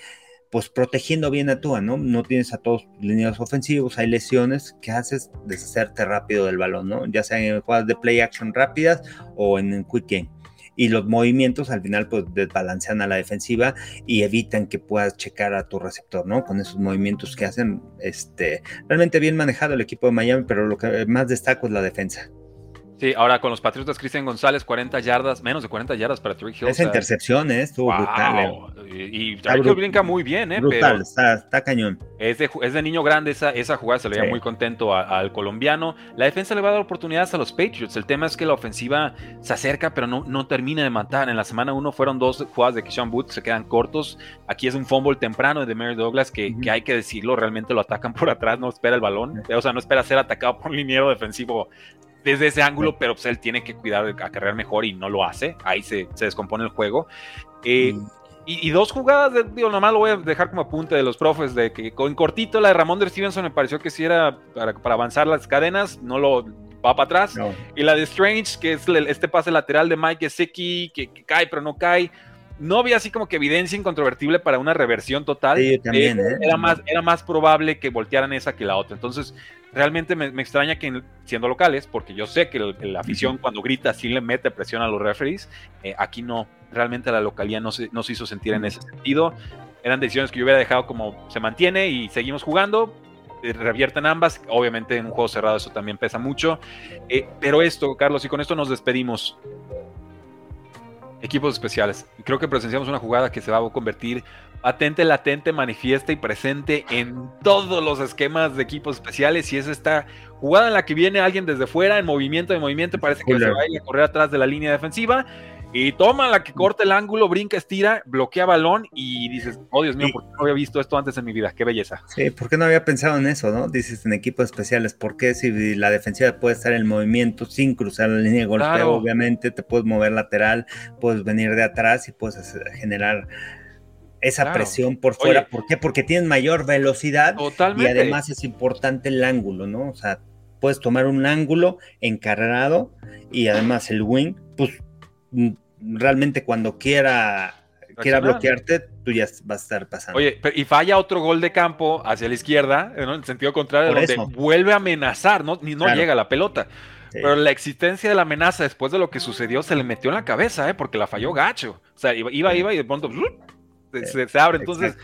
pues protegiendo bien a Tua, ¿no? No tienes a todos líneas ofensivos, hay lesiones que haces deshacerte rápido del balón, ¿no? Ya sea en jugadas de play action rápidas o en quick game. Y los movimientos al final pues desbalancean a la defensiva y evitan que puedas checar a tu receptor, ¿no? Con esos movimientos que hacen, este, realmente bien manejado el equipo de Miami, pero lo que más destaco es la defensa. Sí, ahora con los Patriotas, Cristian González, 40 yardas, menos de 40 yardas para Trick Hill. Esa intercepción, ¿eh? Estuvo brutal. Eh. Y, Trick Hill brinca muy bien, ¿eh? Brutal, está, cañón. Es de, es de, niño grande esa, esa jugada, se le veía muy contento al colombiano. La defensa le va a dar oportunidades a los Patriots. El tema es que la ofensiva se acerca, pero no, no termina de matar. En la semana 1 fueron dos jugadas de Kishan Booth, se quedan cortos. Aquí es un fumble temprano de Mary Douglas que, que, hay que decirlo, realmente lo atacan por atrás, no espera el balón. O sea, no espera ser atacado por un liniero defensivo desde ese ángulo, pero pues él tiene que cuidar acarrear mejor y no lo hace. Ahí se, se descompone el juego. Eh, y, dos jugadas, de, digo, nomás lo voy a dejar como apunte de los profes, de que con cortito la de Ramón de Stevenson me pareció que si era para, para, avanzar las cadenas, no lo va para atrás. Y la de Strange, que es este pase lateral de Mike Gesicki, que, que cae pero no cae no había así como que evidencia incontrovertible para una reversión total. Sí, también, ¿eh? era, más, era más probable que voltearan esa que la otra. Entonces, realmente me, extraña que siendo locales, porque yo sé que la afición cuando grita sí le mete presión a los referees, eh, aquí no, realmente la localía no se, no se hizo sentir en ese sentido. Eran decisiones que yo hubiera dejado como se mantiene y seguimos jugando, eh, revierten ambas. Obviamente en un juego cerrado eso también pesa mucho. Eh, pero esto, Carlos, y con esto nos despedimos. Equipos especiales. Creo que presenciamos una jugada que se va a convertir patente, latente, manifiesta y presente en todos los esquemas de equipos especiales. Y es esta jugada en la que viene alguien desde fuera, en movimiento de movimiento, parece que se va a correr atrás de la línea defensiva. Y toma la que corta el ángulo, brinca, estira, bloquea balón y dices, oh Dios mío, ¿por qué no había visto esto antes en mi vida? Qué belleza. Sí, ¿por qué no había pensado en eso, no? Dices en equipos especiales, ¿por qué si la defensiva puede estar en movimiento sin cruzar la línea de golpeo, obviamente te puedes mover lateral, puedes venir de atrás y puedes generar esa presión por fuera. ¿Por qué? Porque tienen mayor velocidad y además es importante el ángulo, ¿no? O sea, puedes tomar un ángulo encarrado y además el wing, pues realmente cuando quiera quiera bloquearte, tú ya vas a estar pasando. Oye, y falla otro gol de campo hacia la izquierda, en el sentido contrario, donde vuelve a amenazar, ¿no? Ni no llega la pelota. Pero la existencia de la amenaza después de lo que sucedió se le metió en la cabeza, ¿eh? Porque la falló gacho. O sea, iba, iba, y de pronto se, abre. Entonces,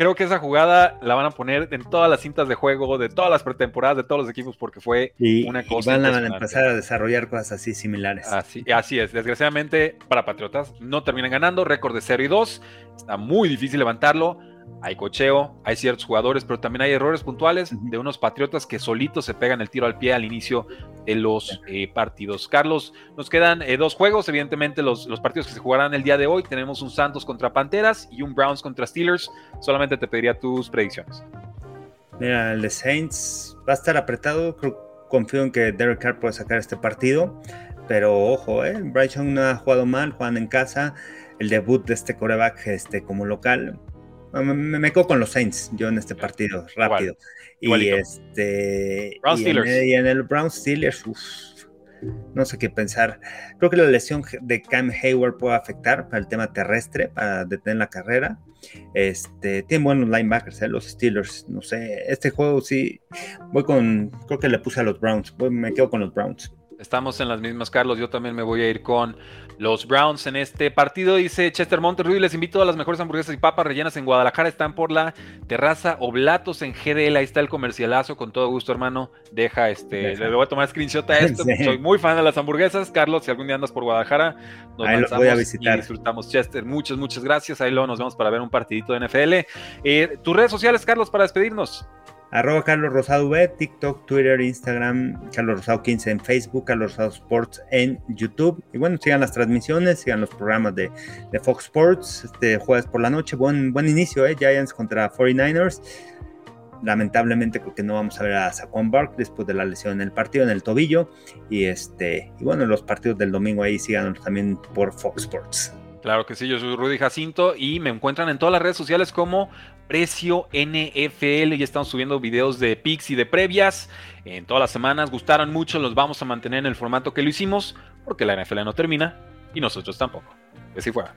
creo que esa jugada la van a poner en todas las cintas de juego, de todas las pretemporadas, de todos los equipos, porque fue una cosa. Y van a empezar a desarrollar cosas así similares. Así, así es. Desgraciadamente, para Patriotas, no terminan ganando. Récord de 0 y 2. Está muy difícil levantarlo hay cocheo, hay ciertos jugadores, pero también hay errores puntuales de unos patriotas que solitos se pegan el tiro al pie al inicio de los eh, partidos. Carlos, nos quedan eh, dos juegos, evidentemente los, los, partidos que se jugarán el día de hoy. Tenemos un Santos contra Panteras y un Browns contra Steelers. Solamente te pediría tus predicciones. Mira, el de Saints va a estar apretado, creo confío en que Derek Carr puede sacar este partido, pero ojo, eh, Bryce no ha jugado mal, juegan en casa, el debut de este coreback este, como local. Me, me, quedo con los Saints, yo en este partido, rápido. Y este. y, en el, Brown Steelers, no sé qué pensar. Creo que la lesión de Cam Hayward puede afectar para el tema terrestre, para detener la carrera. Este, tienen buenos linebackers, ¿eh? los Steelers. No sé, este juego sí. Voy con. Creo que le puse a los Browns. me quedo con los Browns. Estamos en las mismas, Carlos. Yo también me voy a ir con los Browns en este partido. Dice Chester Monterrey, les invito a las mejores hamburguesas y papas rellenas en Guadalajara. Están por la terraza Oblatos en GDL. Ahí está el comercialazo. Con todo gusto, hermano. Deja este. Le voy a tomar screenshot a esto. Soy muy fan de las hamburguesas. Carlos, si algún día andas por Guadalajara, nos Ahí voy a visitar. y disfrutamos. Chester, muchas, muchas gracias. Ahí luego nos vemos para ver un partidito de NFL. Eh, tus redes sociales, Carlos, para despedirnos. Arroba Carlos Rosado V, TikTok, Twitter, Instagram, Carlos Rosado 15 en Facebook, Carlos Rosado Sports en YouTube. Y bueno, sigan las transmisiones, sigan los programas de, Fox Sports, este jueves por la noche. Buen, buen inicio, ¿eh? Giants contra 49ers. Lamentablemente creo que no vamos a ver a Saquon Bark después de la lesión en el partido, en el tobillo. Y este, y bueno, los partidos del domingo ahí sigan también por Fox Sports. Claro que sí, yo soy Rudy Jacinto y me encuentran en todas las redes sociales como Precio NFL. Ya estamos subiendo videos de picks y de previas en todas las semanas. Gustaron mucho, los vamos a mantener en el formato que lo hicimos porque la NFL no termina y nosotros tampoco. Así fuera.